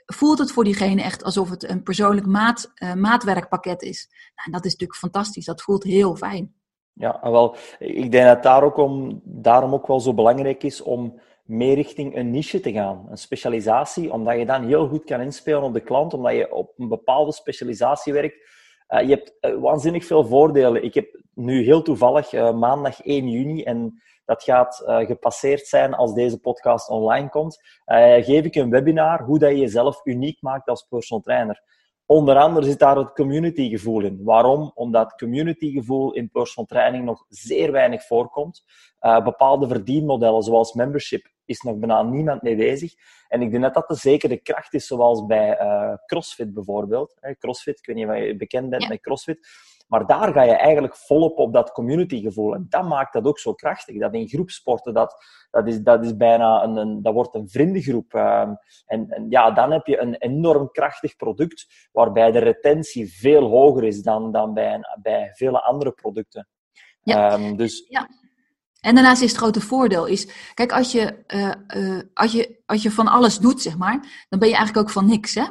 voelt het voor diegene echt alsof het een persoonlijk maat, uh, maatwerkpakket is. Nou, dat is natuurlijk fantastisch, dat voelt heel fijn. Ja, wel, ik denk dat daar ook om, daarom ook wel zo belangrijk is om meer richting een niche te gaan, een specialisatie, omdat je dan heel goed kan inspelen op de klant, omdat je op een bepaalde specialisatie werkt. Uh, je hebt uh, waanzinnig veel voordelen. Ik heb nu heel toevallig uh, maandag 1 juni, en dat gaat gepasseerd zijn als deze podcast online komt, geef ik een webinar hoe dat je jezelf uniek maakt als personal trainer. Onder andere zit daar het communitygevoel in. Waarom? Omdat communitygevoel in personal training nog zeer weinig voorkomt. Uh, bepaalde verdienmodellen, zoals membership, is nog bijna niemand mee bezig. En ik denk dat dat de zekere kracht is, zoals bij uh, CrossFit bijvoorbeeld. CrossFit, ik weet niet of je bekend bent met CrossFit. Maar daar ga je eigenlijk volop op dat communitygevoel. En dat maakt dat ook zo krachtig. Dat in groepsporten, dat, dat, is, dat is bijna een, een dat wordt een vriendengroep. Um, en, en, ja, dan heb je een enorm krachtig product, waarbij de retentie veel hoger is dan, dan bij, bij vele andere producten. Ja. Um, dus... ja. En daarnaast is het grote voordeel is, kijk, als je, uh, uh, als, je, als je van alles doet, zeg maar, dan ben je eigenlijk ook van niks, hè?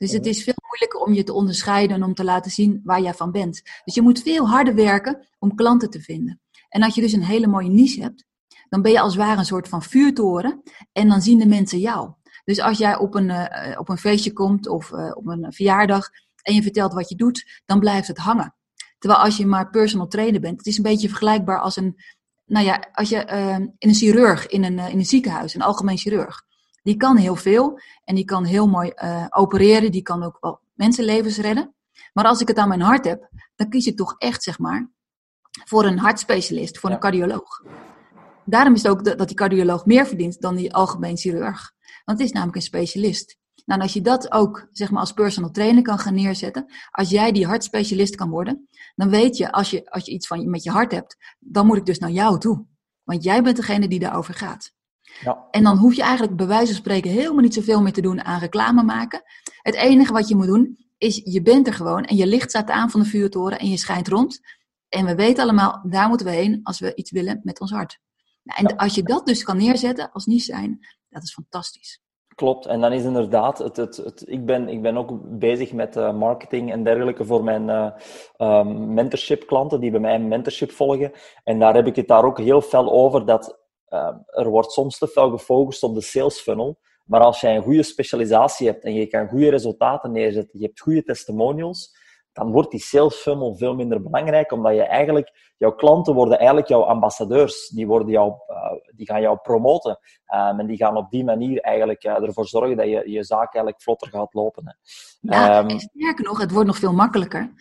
Dus het is veel moeilijker om je te onderscheiden en om te laten zien waar jij van bent. Dus je moet veel harder werken om klanten te vinden. En als je dus een hele mooie niche hebt, dan ben je als het ware een soort van vuurtoren en dan zien de mensen jou. Dus als jij op een, uh, op een feestje komt of uh, op een verjaardag en je vertelt wat je doet, dan blijft het hangen. Terwijl als je maar personal trainer bent, het is een beetje vergelijkbaar als een, nou ja, als je uh, in een chirurg in een, in een ziekenhuis, een algemeen chirurg. Die kan heel veel en die kan heel mooi uh, opereren, die kan ook wel mensenlevens redden. Maar als ik het aan mijn hart heb, dan kies ik toch echt, zeg maar, voor een hartspecialist, voor een cardioloog. Daarom is het ook dat die cardioloog meer verdient dan die algemeen chirurg. Want het is namelijk een specialist. Nou, als je dat ook zeg maar, als personal trainer kan gaan neerzetten, als jij die hartspecialist kan worden, dan weet je als je, als je iets van, met je hart hebt, dan moet ik dus naar jou toe. Want jij bent degene die daarover gaat. Ja. En dan hoef je eigenlijk bij wijze van spreken helemaal niet zoveel meer te doen aan reclame maken. Het enige wat je moet doen, is je bent er gewoon en je licht staat aan van de vuurtoren en je schijnt rond. En we weten allemaal, daar moeten we heen als we iets willen met ons hart. Nou, en als je dat dus kan neerzetten als niet zijn, dat is fantastisch. Klopt, en dan is inderdaad, het, het, het, ik, ben, ik ben ook bezig met uh, marketing en dergelijke voor mijn uh, um, mentorship klanten die bij mij mentorship volgen. En daar heb ik het daar ook heel fel over dat er wordt soms te veel gefocust op de sales funnel. Maar als jij een goede specialisatie hebt en je kan goede resultaten neerzetten, je hebt goede testimonials, dan wordt die sales funnel veel minder belangrijk, omdat je eigenlijk, jouw klanten worden eigenlijk jouw ambassadeurs. Die, worden jou, uh, die gaan jou promoten. Um, en die gaan op die manier eigenlijk uh, ervoor zorgen dat je, je zaak eigenlijk vlotter gaat lopen. Hè. Ja, um, sterker nog, het wordt nog veel makkelijker.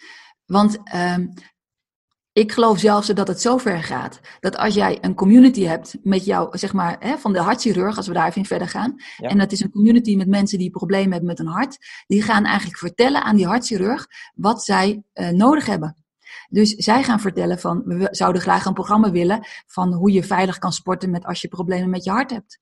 Want um, ik geloof zelfs dat het zo ver gaat dat als jij een community hebt met jou, zeg maar, hè, van de hartchirurg, als we daar even in verder gaan, ja. en dat is een community met mensen die problemen hebben met hun hart, die gaan eigenlijk vertellen aan die hartchirurg wat zij uh, nodig hebben. Dus zij gaan vertellen van, we zouden graag een programma willen van hoe je veilig kan sporten met als je problemen met je hart hebt.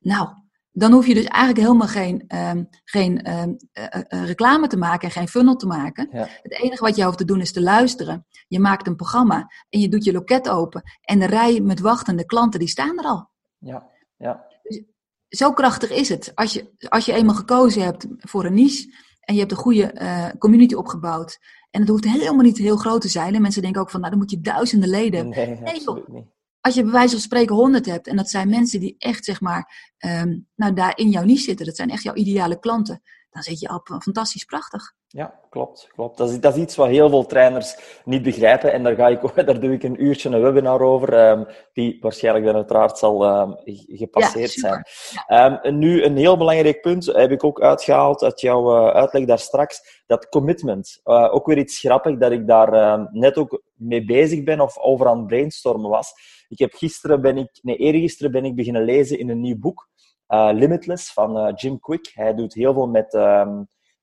Nou, dan hoef je dus eigenlijk helemaal geen, um, geen um, uh, uh, reclame te maken en geen funnel te maken. Ja. Het enige wat je hoeft te doen is te luisteren. Je maakt een programma en je doet je loket open. En de rij met wachtende klanten, die staan er al. Ja, ja. Dus zo krachtig is het. Als je, als je eenmaal gekozen hebt voor een niche en je hebt een goede uh, community opgebouwd. En het hoeft helemaal niet heel groot te zijn. En mensen denken ook van, nou dan moet je duizenden leden. Nee, nee absoluut niet als je bij wijze van spreken honderd hebt, en dat zijn mensen die echt, zeg maar, um, nou daar in jouw niche zitten, dat zijn echt jouw ideale klanten, dan zit je op fantastisch prachtig. Ja, klopt. klopt. Dat, is, dat is iets wat heel veel trainers niet begrijpen. En daar, ga ik, daar doe ik een uurtje een webinar over, um, die waarschijnlijk dan uiteraard zal um, gepasseerd zijn. Um, nu, een heel belangrijk punt heb ik ook uitgehaald uit jouw uh, uitleg daar straks. Dat commitment. Uh, ook weer iets grappig dat ik daar net ook mee bezig ben of over aan het brainstormen was. Ik heb gisteren ben ik, nee, eergisteren ben ik beginnen lezen in een nieuw boek. Uh, Limitless van Jim Quick. Hij doet heel veel met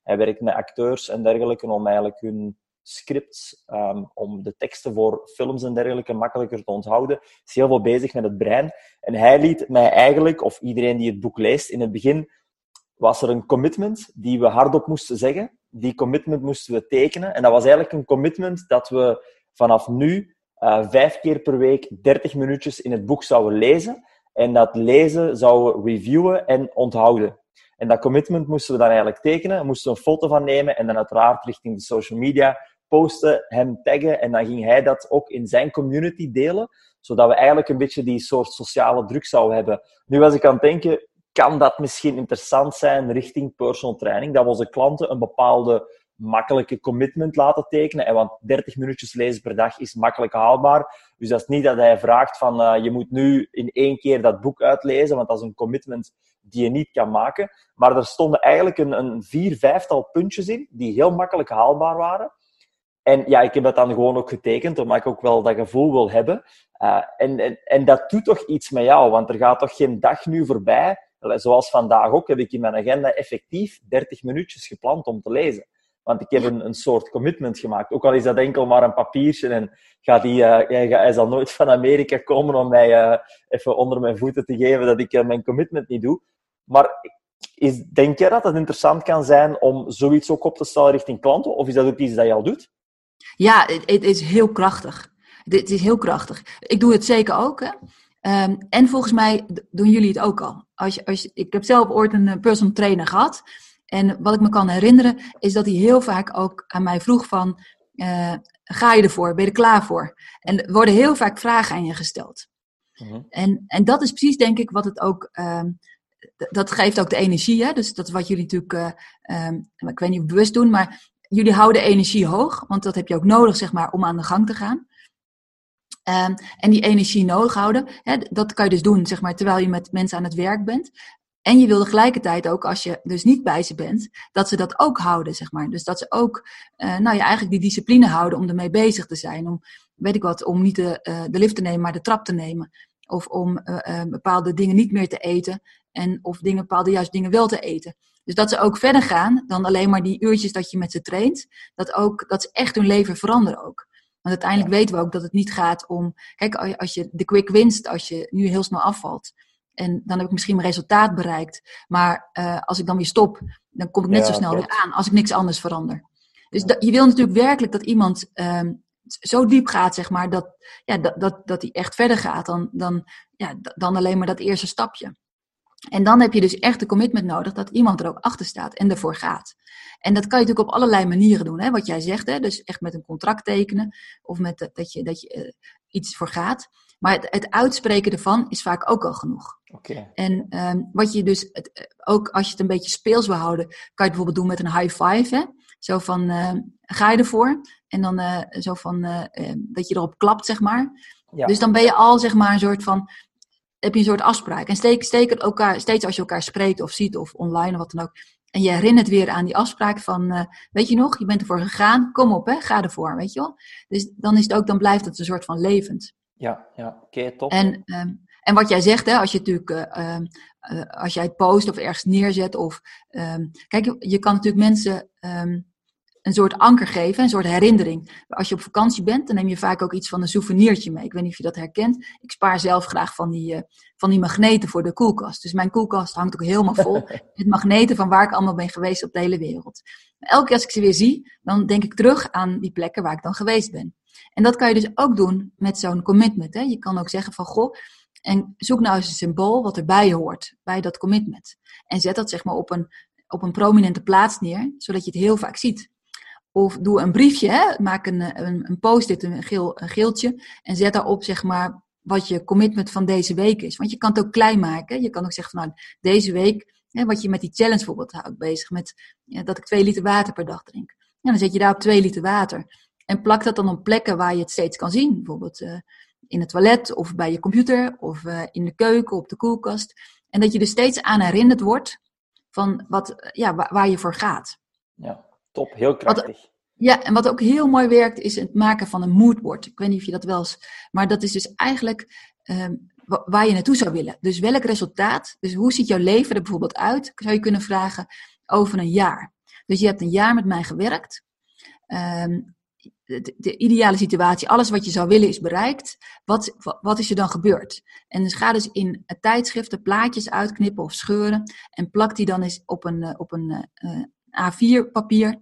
hij werkt met acteurs en dergelijke om eigenlijk hun scripts, um, om de teksten voor films en dergelijke makkelijker te onthouden. Is heel veel bezig met het brein. En hij liet mij eigenlijk, of iedereen die het boek leest, in het begin was er een commitment die we hardop moesten zeggen. Die commitment moesten we tekenen. En dat was eigenlijk een commitment dat we vanaf nu uh, vijf keer per week 30 minuutjes in het boek zouden lezen. En dat lezen zouden reviewen en onthouden. En dat commitment moesten we dan eigenlijk tekenen, moesten we een foto van nemen en dan uiteraard richting de social media posten, hem taggen en dan ging hij dat ook in zijn community delen, zodat we eigenlijk een beetje die soort sociale druk zouden hebben. Nu was ik aan het denken, kan dat misschien interessant zijn richting personal training, dat onze klanten een bepaalde makkelijke commitment laten tekenen. En want 30 minuutjes lezen per dag is makkelijk haalbaar. Dus dat is niet dat hij vraagt van uh, je moet nu in één keer dat boek uitlezen, want dat is een commitment die je niet kan maken. Maar er stonden eigenlijk een, een vier, vijftal puntjes in die heel makkelijk haalbaar waren. En ja, ik heb dat dan gewoon ook getekend, omdat ik ook wel dat gevoel wil hebben. Uh, en, en, en dat doet toch iets met jou, want er gaat toch geen dag nu voorbij. Zoals vandaag ook, heb ik in mijn agenda effectief 30 minuutjes gepland om te lezen. Want ik heb een, een soort commitment gemaakt. Ook al is dat enkel maar een papiertje en gaat die, hij, hij, zal nooit van Amerika komen om mij uh, even onder mijn voeten te geven dat ik uh, mijn commitment niet doe. Maar is, denk jij dat het interessant kan zijn om zoiets ook op te stellen richting klanten? Of is dat ook iets dat je al doet? Ja, het, is heel krachtig. Het is heel krachtig. Ik doe het zeker ook. Hè? Um, en volgens mij doen jullie het ook al. Als je, als je, ik heb zelf ooit een personal trainer gehad. En wat ik me kan herinneren, is dat hij heel vaak ook aan mij vroeg van... Uh, ga je ervoor? Ben je er klaar voor? En er worden heel vaak vragen aan je gesteld. Uh -huh. en, en dat is precies, denk ik, wat het ook... Uh, dat geeft ook de energie, hè? Dus dat is wat jullie natuurlijk... Uh, ik weet niet of bewust doen, maar jullie houden energie hoog. Want dat heb je ook nodig, zeg maar, om aan de gang te gaan. Um, en die energie nodig houden, hè, dat kan je dus doen, zeg maar, terwijl je met mensen aan het werk bent. En je wil tegelijkertijd ook, als je dus niet bij ze bent, dat ze dat ook houden, zeg maar. Dus dat ze ook, uh, nou ja, eigenlijk die discipline houden om ermee bezig te zijn. Om, weet ik wat, om niet de, uh, de lift te nemen, maar de trap te nemen. Of om uh, bepaalde dingen niet meer te eten. En of dingen, bepaalde juist dingen wel te eten. Dus dat ze ook verder gaan dan alleen maar die uurtjes dat je met ze traint. Dat, ook, dat ze echt hun leven veranderen ook. Want uiteindelijk weten we ook dat het niet gaat om. Kijk, als je de quick winst, als je nu heel snel afvalt. En dan heb ik misschien mijn resultaat bereikt. Maar uh, als ik dan weer stop, dan kom ik net ja, zo snel klopt. weer aan als ik niks anders verander. Dus ja. je wil natuurlijk werkelijk dat iemand um, zo diep gaat, zeg maar, dat, ja, dat, dat, dat hij echt verder gaat dan, dan, ja, dan alleen maar dat eerste stapje. En dan heb je dus echt de commitment nodig dat iemand er ook achter staat en ervoor gaat. En dat kan je natuurlijk op allerlei manieren doen. Hè? Wat jij zegt, hè? dus echt met een contract tekenen of met dat je, dat je uh, iets voor gaat. Maar het, het, uitspreken ervan is vaak ook al genoeg. Okay. En um, wat je dus, het, ook als je het een beetje speels wil houden, kan je het bijvoorbeeld doen met een high five. Hè? Zo van, uh, ga je ervoor? En dan uh, zo van, uh, dat je erop klapt, zeg maar. Ja. Dus dan ben je al, zeg maar, een soort van, heb je een soort afspraak. En steek, steek het elkaar, steeds als je elkaar spreekt of ziet of online of wat dan ook. En je herinnert weer aan die afspraak van, weet je nog, je bent ervoor gegaan, kom op, hè, ga ervoor, weet je wel. Dus dan is het ook, dan blijft het een soort van levend. Ja, ja. oké, okay, top. En, um, en wat jij zegt, hè, als je natuurlijk, uh, uh, als jij het post of ergens neerzet, of um, kijk, je kan natuurlijk mensen um, een soort anker geven, een soort herinnering. Als je op vakantie bent, dan neem je vaak ook iets van een souvenirtje mee. Ik weet niet of je dat herkent. Ik spaar zelf graag van die, uh, van die magneten voor de koelkast. Dus mijn koelkast hangt ook helemaal vol met magneten van waar ik allemaal ben geweest op de hele wereld. Elke keer als ik ze weer zie, dan denk ik terug aan die plekken waar ik dan geweest ben. En dat kan je dus ook doen met zo'n commitment. Hè? Je kan ook zeggen van, goh, en zoek nou eens een symbool wat erbij hoort, bij dat commitment. En zet dat zeg maar op een, op een prominente plaats neer, zodat je het heel vaak ziet. Of doe een briefje, hè? maak een, een, een post-it, een, geel, een geeltje, en zet daarop zeg maar wat je commitment van deze week is. Want je kan het ook klein maken. Je kan ook zeggen van, nou, deze week hè, wat je met die challenge bijvoorbeeld houdt bezig, met ja, dat ik twee liter water per dag drink. En dan zet je daar op twee liter water. En plak dat dan op plekken waar je het steeds kan zien. Bijvoorbeeld uh, in het toilet of bij je computer of uh, in de keuken, op de koelkast. En dat je er steeds aan herinnerd wordt van wat, ja, waar, waar je voor gaat. Ja, top. Heel krachtig. Wat, ja, en wat ook heel mooi werkt, is het maken van een moodboard. Ik weet niet of je dat wel eens... Maar dat is dus eigenlijk um, waar je naartoe zou willen. Dus welk resultaat, dus hoe ziet jouw leven er bijvoorbeeld uit, zou je kunnen vragen over een jaar. Dus je hebt een jaar met mij gewerkt. Um, de, de, ideale situatie, alles wat je zou willen is bereikt. Wat, wat is er dan gebeurd? En dus ga dus in tijdschriften plaatjes uitknippen of scheuren. En plak die dan eens op een, eh, op een uh, eh, A4 papier.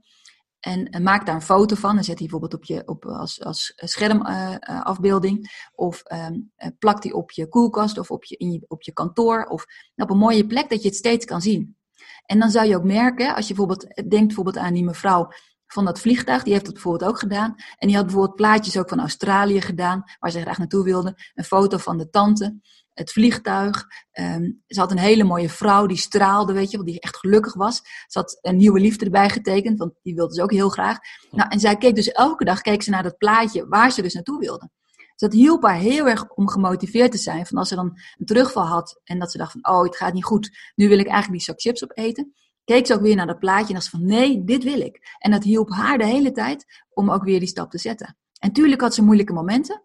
En maak daar een foto van en zet die bijvoorbeeld op je, op, als, als schermafbeelding. Uh, of um, plak die op je koelkast of op je, in je, op je kantoor. Of op een mooie plek dat je het steeds kan zien. En dan zou je ook merken, als je bijvoorbeeld denkt bijvoorbeeld aan die mevrouw van dat vliegtuig, die heeft dat bijvoorbeeld ook gedaan. En die had bijvoorbeeld plaatjes ook van Australië gedaan, waar ze graag naartoe wilde. Een foto van de tante, het vliegtuig. Um, ze had een hele mooie vrouw die straalde, weet je, die echt gelukkig was. Ze had een nieuwe liefde erbij getekend, want die wilde ze ook heel graag. Nou, en zij keek dus elke dag keek ze naar dat plaatje waar ze dus naartoe wilde. Dus dat hielp haar heel erg om gemotiveerd te zijn. Van als ze dan een terugval had en dat ze dacht van, oh, het gaat niet goed. Nu wil ik eigenlijk die zak chips opeten keek ze ook weer naar dat plaatje en dacht van nee, dit wil ik. En dat hielp haar de hele tijd om ook weer die stap te zetten. En tuurlijk had ze moeilijke momenten.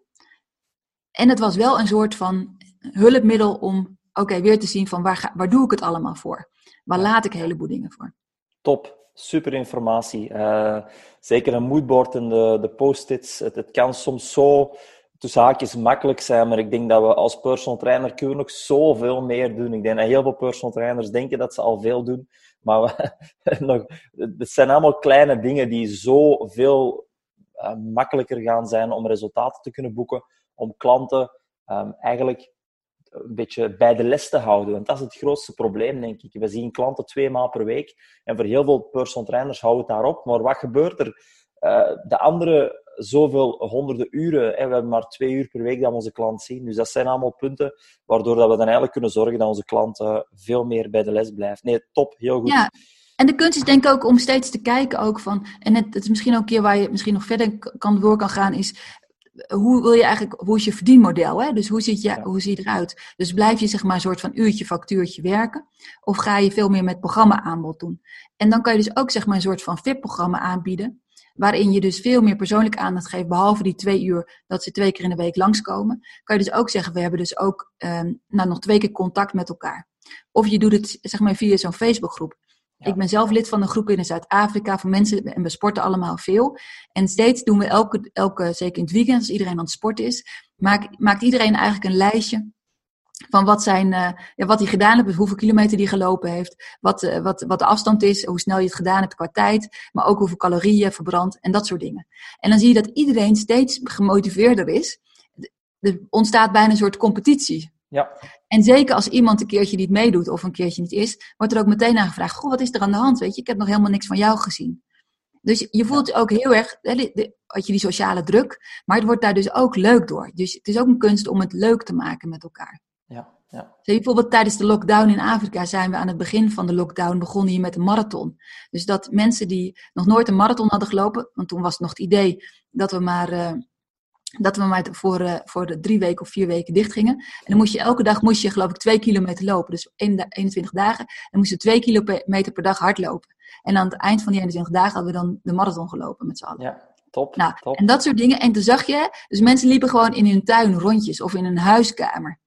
En het was wel een soort van hulpmiddel om oké, weer te zien van waar, ga, waar doe ik het allemaal voor? Waar laat ik een heleboel dingen voor? Top, super informatie. Uh, zeker een moodboard en de, de post-its. Het, het, kan soms zo tussen haakjes makkelijk zijn, maar ik denk dat we als personal trainer kunnen nog zoveel meer doen. Ik denk dat heel veel personal trainers denken dat ze al veel doen, maar nog, het zijn allemaal kleine dingen die zo veel uh, makkelijker gaan zijn om resultaten te kunnen boeken, om klanten um, eigenlijk een beetje bij de les te houden. Want dat is het grootste probleem, denk ik. We zien klanten twee maal per week. En voor heel veel personal trainers houden het daarop. Maar wat gebeurt er? Uh, de andere zoveel honderden uren. Hè. We hebben maar twee uur per week dat we onze klant zien. Dus dat zijn allemaal punten waardoor dat we dan eigenlijk kunnen zorgen dat onze klant uh, veel meer bij de les blijft. Nee, top, heel goed. Ja. En de kunst is denk ik ook om steeds te kijken ook van, en het, het is misschien ook een keer waar je misschien nog verder kan door kan gaan, is hoe wil je eigenlijk, hoe is je verdienmodel? Hè? Dus hoe, ziet je, hoe zie je eruit? Dus blijf je zeg maar een soort van uurtje, factuurtje werken? Of ga je veel meer met programma aanbod doen? En dan kan je dus ook zeg maar een soort van VIP-programma aanbieden waarin je dus veel meer persoonlijke aandacht geeft, behalve die twee uur dat ze twee keer in de week langskomen, kan je dus ook zeggen, we hebben dus ook um, nou, nog twee keer contact met elkaar. Of je doet het zeg maar via zo'n Facebookgroep. Ik ben zelf lid van een groep in Zuid-Afrika van mensen en we sporten allemaal veel. En steeds doen we elke, elke zeker in het weekend, als iedereen aan het sporten is, maakt, maakt iedereen eigenlijk een lijstje van wat, zijn, uh, ja, wat hij gedaan heeft, hoeveel kilometer hij gelopen heeft, wat, uh, wat, wat de afstand is, hoe snel je het gedaan hebt qua tijd, maar ook hoeveel calorieën verbrand en dat soort dingen. En dan zie je dat iedereen steeds gemotiveerder is. Er ontstaat bijna een soort competitie. Ja. En zeker als iemand een keertje niet meedoet of een keertje niet is, wordt er ook meteen aan gevraagd: Goh, wat is er aan de hand? Weet je, ik heb nog helemaal niks van jou gezien. Dus je voelt ook heel erg, had je die sociale druk, maar het wordt daar dus ook leuk door. Dus het is ook een kunst om het leuk te maken met elkaar. Ja, ja. bijvoorbeeld tijdens de lockdown in Afrika zijn we aan het begin van de lockdown begonnen hier met een marathon. Dus dat mensen die nog nooit een marathon hadden gelopen, want toen was het nog het idee dat we maar, uh, dat we maar voor, uh, voor de drie weken of vier weken dicht gingen. En dan moest je elke dag, moest je geloof ik twee kilometer lopen. Dus 21 dagen. En moest je twee kilometer per dag hardlopen. En aan het eind van die 21 dagen hadden we dan de marathon gelopen met z'n allen. Ja. Top, nou, top. En dat soort dingen. En toen zag je, dus mensen liepen gewoon in hun tuin rondjes of in een huiskamer.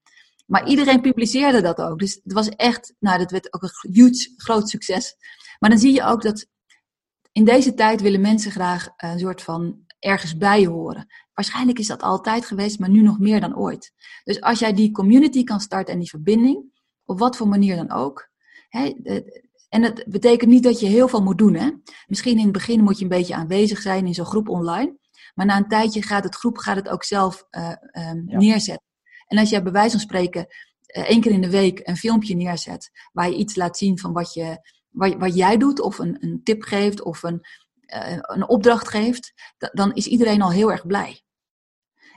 Maar iedereen publiceerde dat ook. Dus het was echt, nou, dat werd ook een huge, groot succes. Maar dan zie je ook dat in deze tijd willen mensen graag een soort van ergens bij horen. Waarschijnlijk is dat altijd geweest, maar nu nog meer dan ooit. Dus als jij die community kan starten en die verbinding, op wat voor manier dan ook. Hè, en dat betekent niet dat je heel veel moet doen. Hè? Misschien in het begin moet je een beetje aanwezig zijn in zo'n groep online. Maar na een tijdje gaat het groep gaat het ook zelf uh, um, ja. neerzetten. En als jij bij wijze van spreken uh, één keer in de week een filmpje neerzet, waar je iets laat zien van wat, je, wat, wat jij doet, of een, een tip geeft, of een, uh, een opdracht geeft, dan is iedereen al heel erg blij.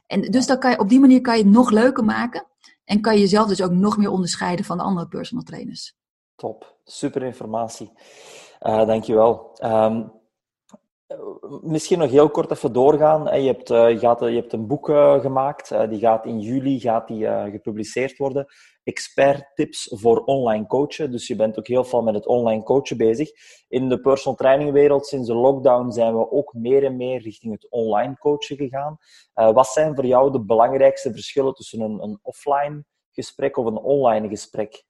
En dus dan kan je, op die manier kan je het nog leuker maken. En kan je jezelf dus ook nog meer onderscheiden van de andere personal trainers. Top, super informatie. Uh, dankjewel. Um, misschien nog heel kort even doorgaan. Je hebt, uh, je gaat, je hebt een boek gemaakt, die gaat in juli gaat die, gepubliceerd worden. Expert tips voor online coachen. Dus je bent ook heel veel met het online coachen bezig. In de personal training wereld sinds de lockdown zijn we ook meer en meer richting het online coachen gegaan. wat zijn voor jou de belangrijkste verschillen tussen een, een offline gesprek of een online gesprek?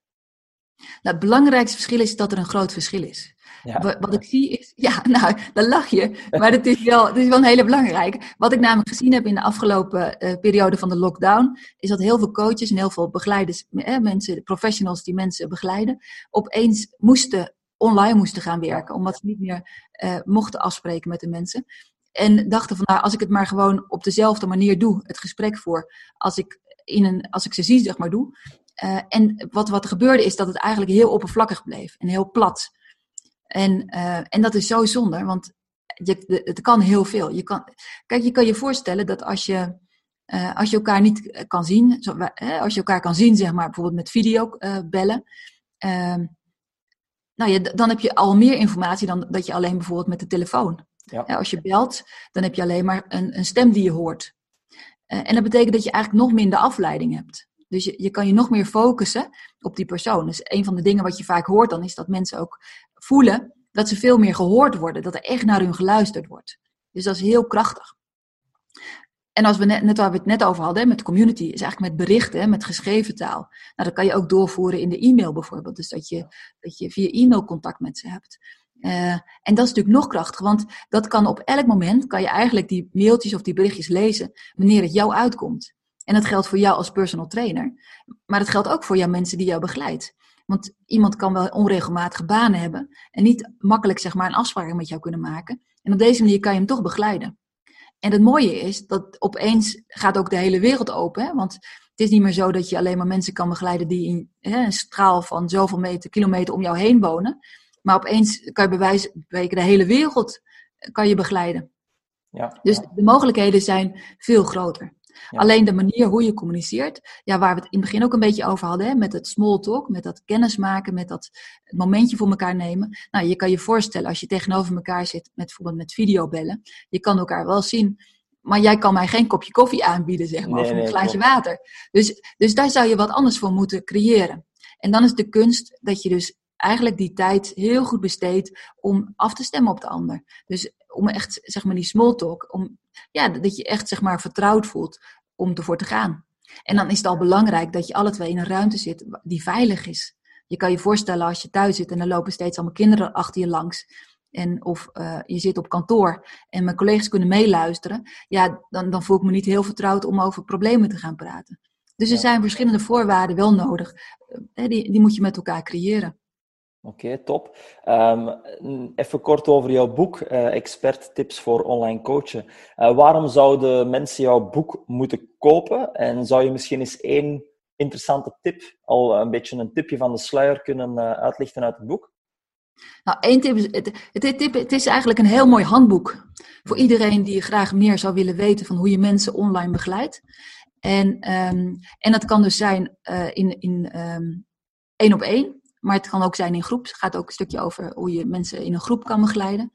Nou, het belangrijkste verschil is dat er een groot verschil is. Ja. Wat, ik zie is, ja, nou, dan lach je, maar het is, wel, het is wel een hele belangrijke. Wat ik namelijk gezien heb in de afgelopen uh, periode van de lockdown, is dat heel veel coaches en heel veel begeleiders, eh, mensen, professionals die mensen begeleiden, opeens moesten online moesten gaan werken, omdat ze niet meer uh, mochten afspreken met de mensen. En dachten van, nou, als ik het maar gewoon op dezelfde manier doe, het gesprek voor, als ik, in een, als ik ze zie, zeg maar, doe, uh, en wat, wat er gebeurde is dat het eigenlijk heel oppervlakkig bleef en heel plat. En, uh, en dat is zo zonde, want je, het kan heel veel. Je kan, kijk, je kan je voorstellen dat als je, uh, als je elkaar niet kan zien, zo, als je elkaar kan zien, zeg maar, bijvoorbeeld met video bellen, ehm, nou ja, dan heb je al meer informatie dan dat je alleen bijvoorbeeld met de telefoon. Ja. als je belt, dan heb je alleen maar een, een stem die je hoort. en dat betekent dat je eigenlijk nog minder afleiding hebt. Dus je, je kan je nog meer focussen op die persoon. Dus een van de dingen wat je vaak hoort dan is dat mensen ook voelen dat ze veel meer gehoord worden. Dat er echt naar hun geluisterd wordt. Dus dat is heel krachtig. En als we net, net waar we het net over hadden, met community, is eigenlijk met berichten, met geschreven taal. Nou, dat kan je ook doorvoeren in de e-mail bijvoorbeeld. Dus dat je, dat je via e-mail contact met ze hebt. Uh, en dat is natuurlijk nog krachtiger, want dat kan op elk moment, kan je eigenlijk die mailtjes of die berichtjes lezen, wanneer het jou uitkomt. En dat geldt voor jou als personal trainer. Maar het geldt ook voor jouw mensen die jou begeleidt. Want iemand kan wel onregelmatige banen hebben en niet makkelijk zeg maar, een afspraak met jou kunnen maken. En op deze manier kan je hem toch begeleiden. En het mooie is dat opeens gaat ook de hele wereld open. Hè? Want het is niet meer zo dat je alleen maar mensen kan begeleiden die in hè, een straal van zoveel meter, kilometer om jou heen wonen. Maar opeens kan je bij wijze van de hele wereld kan je begeleiden. Ja, dus de mogelijkheden zijn veel groter. Alleen de manier hoe je communiceert, ja, waar we het in het begin ook een beetje over hadden, hè, met het small talk, met dat kennismaken, met dat momentje voor elkaar nemen. Nou, je kan je voorstellen als je tegenover elkaar zit, met bijvoorbeeld met videobellen, je kan elkaar wel zien, maar jij kan mij geen kopje koffie aanbieden, zeg maar, of een glaasje water. Dus, dus daar zou je wat anders voor moeten creëren. En dan is de kunst dat je dus eigenlijk die tijd heel goed besteedt om af te stemmen op de ander. Dus om echt, zeg maar, die small talk, om, ja, dat je echt, zeg maar, vertrouwd voelt om ervoor te gaan. En dan is het al belangrijk dat je alle twee in een ruimte zit die veilig is. Je kan je voorstellen als je thuis zit en er lopen steeds allemaal kinderen achter je langs. En of uh, je zit op kantoor en mijn collega's kunnen meeluisteren. Ja, dan, dan voel ik me niet heel vertrouwd om over problemen te gaan praten. Dus er zijn verschillende voorwaarden wel nodig. Uh, die, die moet je met elkaar creëren. Oké, top. Um, even kort over jouw boek, uh, Expert Tips voor Online Coachen. Uh, waarom zouden mensen jouw boek moeten kopen? En zou je misschien eens één interessante tip, al een beetje een tipje van de sluier, kunnen uh, uitlichten uit het boek? Nou, één tip het, het, het is eigenlijk een heel mooi handboek voor iedereen die graag meer zou willen weten van hoe je mensen online begeleidt. En, um, en dat kan dus zijn in, in um, één op één. Maar het kan ook zijn in groep. Het gaat ook een stukje over hoe je mensen in een groep kan begeleiden.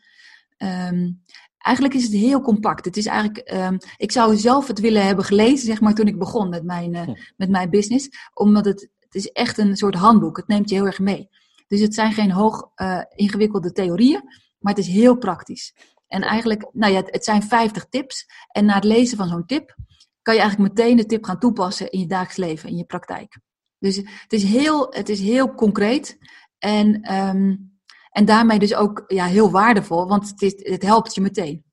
Um, eigenlijk is het heel compact. Het is eigenlijk, um, ik zou zelf het willen hebben gelezen, zeg maar, toen ik begon met mijn, uh, met mijn business. Omdat het, het is echt een soort handboek. Het neemt je heel erg mee. Dus het zijn geen hoog uh, ingewikkelde theorieën, maar het is heel praktisch. En eigenlijk, nou ja, het zijn 50 tips. En na het lezen van zo'n tip kan je eigenlijk meteen de tip gaan toepassen in je dagelijks leven, in je praktijk. Dus het is heel, het is heel concreet en, um, en daarmee dus ook ja, heel waardevol, want het, is, het helpt je meteen.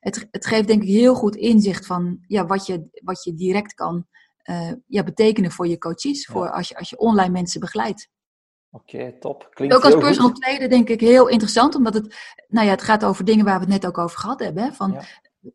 Het, het geeft denk ik heel goed inzicht van ja, wat, je, wat je direct kan uh, ja, betekenen voor je coaches, voor als, je, als je online mensen begeleidt. Oké, top. Klinkt ook als personal trainer denk ik heel interessant, omdat het, nou ja, het gaat over dingen waar we het net ook over gehad hebben. Hè? Van,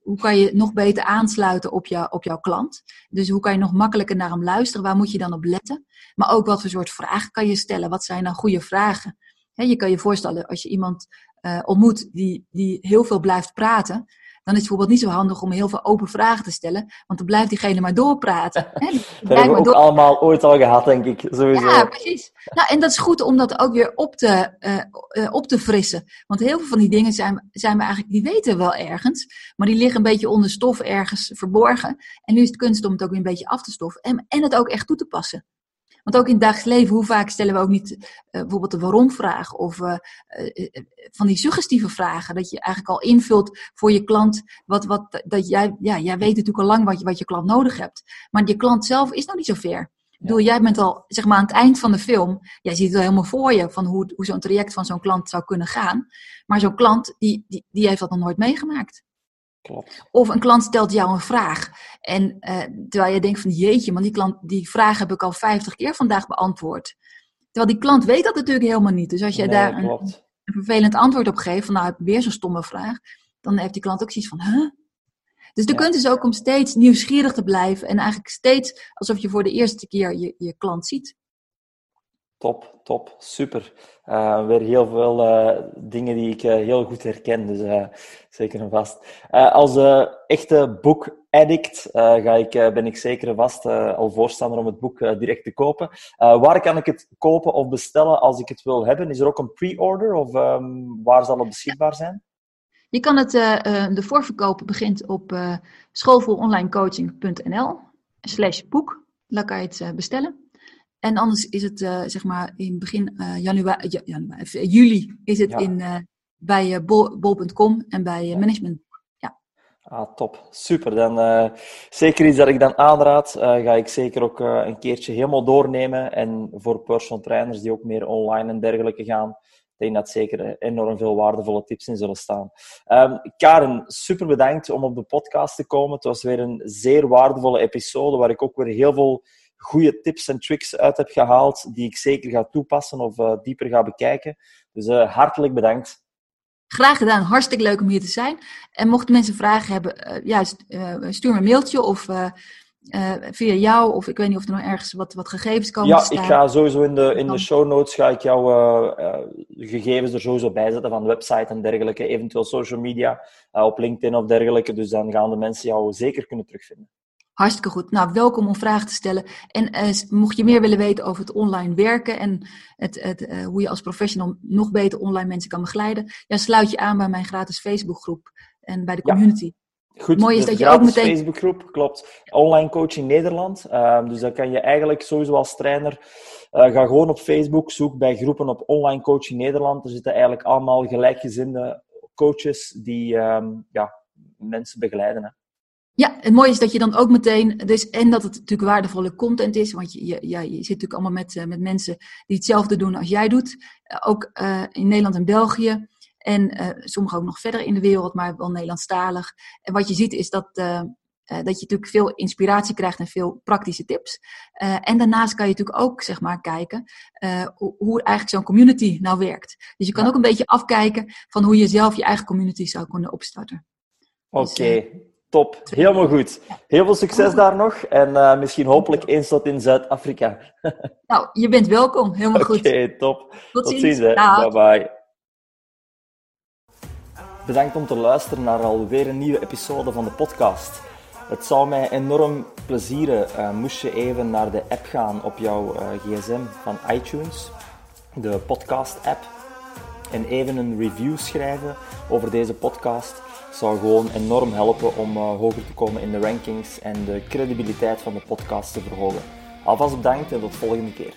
hoe kan je nog beter aansluiten op, jou, op jouw klant? Dus hoe kan je nog makkelijker naar hem luisteren? Waar moet je dan op letten? Maar ook wat voor soort vragen kan je stellen? Wat zijn dan goede vragen? je kan je voorstellen als je iemand uh, ontmoet die, die heel veel blijft praten, dan is het bijvoorbeeld niet zo handig om heel veel open vragen te stellen, want dan blijft diegene maar doorpraten. Hè? dat hebben we ook allemaal ooit al gehad, denk ik. Sowieso. Ja, precies. Nou, en dat is goed om dat ook weer op te, uh, op te frissen. Want heel veel van die dingen zijn, zijn we eigenlijk, die weten we wel ergens, maar die liggen een beetje onder stof ergens verborgen. En nu is het kunst om het ook weer een beetje af te stoffen en, en het ook echt toe te passen. Want ook in het dagelijks leven, hoe vaak stellen we ook niet uh, bijvoorbeeld de waarom-vraag of uh, uh, van die suggestieve vragen. Dat je eigenlijk al invult voor je klant wat, wat dat jij, ja, jij weet natuurlijk al lang wat je, wat je klant nodig hebt. Maar je klant zelf is nog niet zo ver. Ik bedoel, jij bent al zeg maar aan het eind van de film. Jij ziet het al helemaal voor je van hoe, hoe zo'n traject van zo'n klant zou kunnen gaan. Maar zo'n klant die, die, die heeft dat nog nooit meegemaakt. Klopt. Of een klant stelt jou een vraag. En uh, terwijl je denkt van jeetje, man, die, klant, die vraag heb ik al 50 keer vandaag beantwoord. Terwijl die klant weet dat natuurlijk helemaal niet. Dus als jij Nee, daar een vervelend antwoord op geeft, van nou heb ik weer zo'n stomme vraag, dan heeft die klant ook zoiets van, huh? Dus de Ja. kunst is ook om steeds nieuwsgierig te blijven en eigenlijk steeds alsof je voor de eerste keer je, je klant ziet. Top, top, super. Eh, weer heel veel eh, dingen die ik eh, heel goed herken, dus zeker en vast. Als echte boekaddict ga ik, ben ik zeker en vast al voorstander om het boek direct te kopen. Waar kan ik het kopen of bestellen als ik het wil hebben? Is er ook een pre-order of ehm, waar zal het beschikbaar zijn? Je kan het, de voorverkoop begint op eh schoolvooronlinecoaching.nl slash boek. Daar kan je het bestellen. En anders is het, eh, zeg maar, in begin eh, januari, ja, januari, eh, juli is het Ja. in, bij bol- bol.com en bij management. Ah, top. Super. Dan zeker iets dat ik dan aanraad. ga ik zeker ook een keertje helemaal doornemen. En voor personal trainers die ook meer online en dergelijke gaan, ik denk dat zeker enorm veel waardevolle tips in zullen staan. Ehm, Karen, super bedankt om op de podcast te komen. Het was weer een zeer waardevolle episode waar ik ook weer heel veel goede tips en tricks uit heb gehaald die ik zeker ga toepassen of eh, dieper ga bekijken. Dus eh, hartelijk bedankt. Graag gedaan, hartstikke leuk om hier te zijn. En mochten mensen vragen hebben, eh, ja, st- stuur me een mailtje of via jou, of ik weet niet of er nog ergens wat, wat gegevens komen Ja, staan. ik ga sowieso in de, in de show notes ga ik jouw gegevens er sowieso bij zetten van de website en dergelijke, eventueel social media, op LinkedIn of dergelijke. Dus dan gaan de mensen jou zeker kunnen terugvinden. Hartstikke goed. Nou, welkom om vragen te stellen. En eh, mocht je meer willen weten over het online werken en het, het, eh, hoe je als professional nog beter online mensen kan begeleiden, ja, sluit je aan bij mijn gratis Facebookgroep en bij de Ja. community. Goed, Mooi is dat je ook meteen- Facebookgroep, klopt. Online Coaching Nederland. Ehm, dus dan kan je eigenlijk sowieso als trainer, eh, ga gewoon op Facebook, zoek bij groepen op Online Coaching Nederland. Er zitten eigenlijk allemaal gelijkgezinde coaches die ehm, ja, mensen begeleiden. Hè. Ja, het mooie is dat je dan ook meteen, dus, en dat het natuurlijk waardevolle content is, want je, je, ja, je zit natuurlijk allemaal met, eh, met mensen die hetzelfde doen als jij doet. Eh, ook eh, in Nederland en België. En sommigen ook nog verder in de wereld, maar wel Nederlandstalig. En wat je ziet is dat, dat je natuurlijk veel inspiratie krijgt en veel praktische tips. En daarnaast kan je natuurlijk ook zeg maar, kijken hoe, hoe eigenlijk zo'n community nou werkt. Dus je kan Ja. ook een beetje afkijken van hoe je zelf je eigen community zou kunnen opstarten. Oké, Dus, top. Helemaal goed. Heel veel succes daar nog. En eh, misschien hopelijk eens tot in Zuid-Afrika. Nou, je bent welkom. Helemaal Oké, goed. top. Tot, Tot ziens. ziens. Bye bye. Bedankt om te luisteren naar alweer een nieuwe episode van de podcast. Het zou mij enorm plezieren eh, moest je even naar de app gaan op jouw eh, gsm van iTunes, de podcast-app, en even een review schrijven over deze podcast. Zou gewoon enorm helpen om eh, hoger te komen in de rankings en de credibiliteit van de podcast te verhogen. Alvast bedankt en tot volgende keer.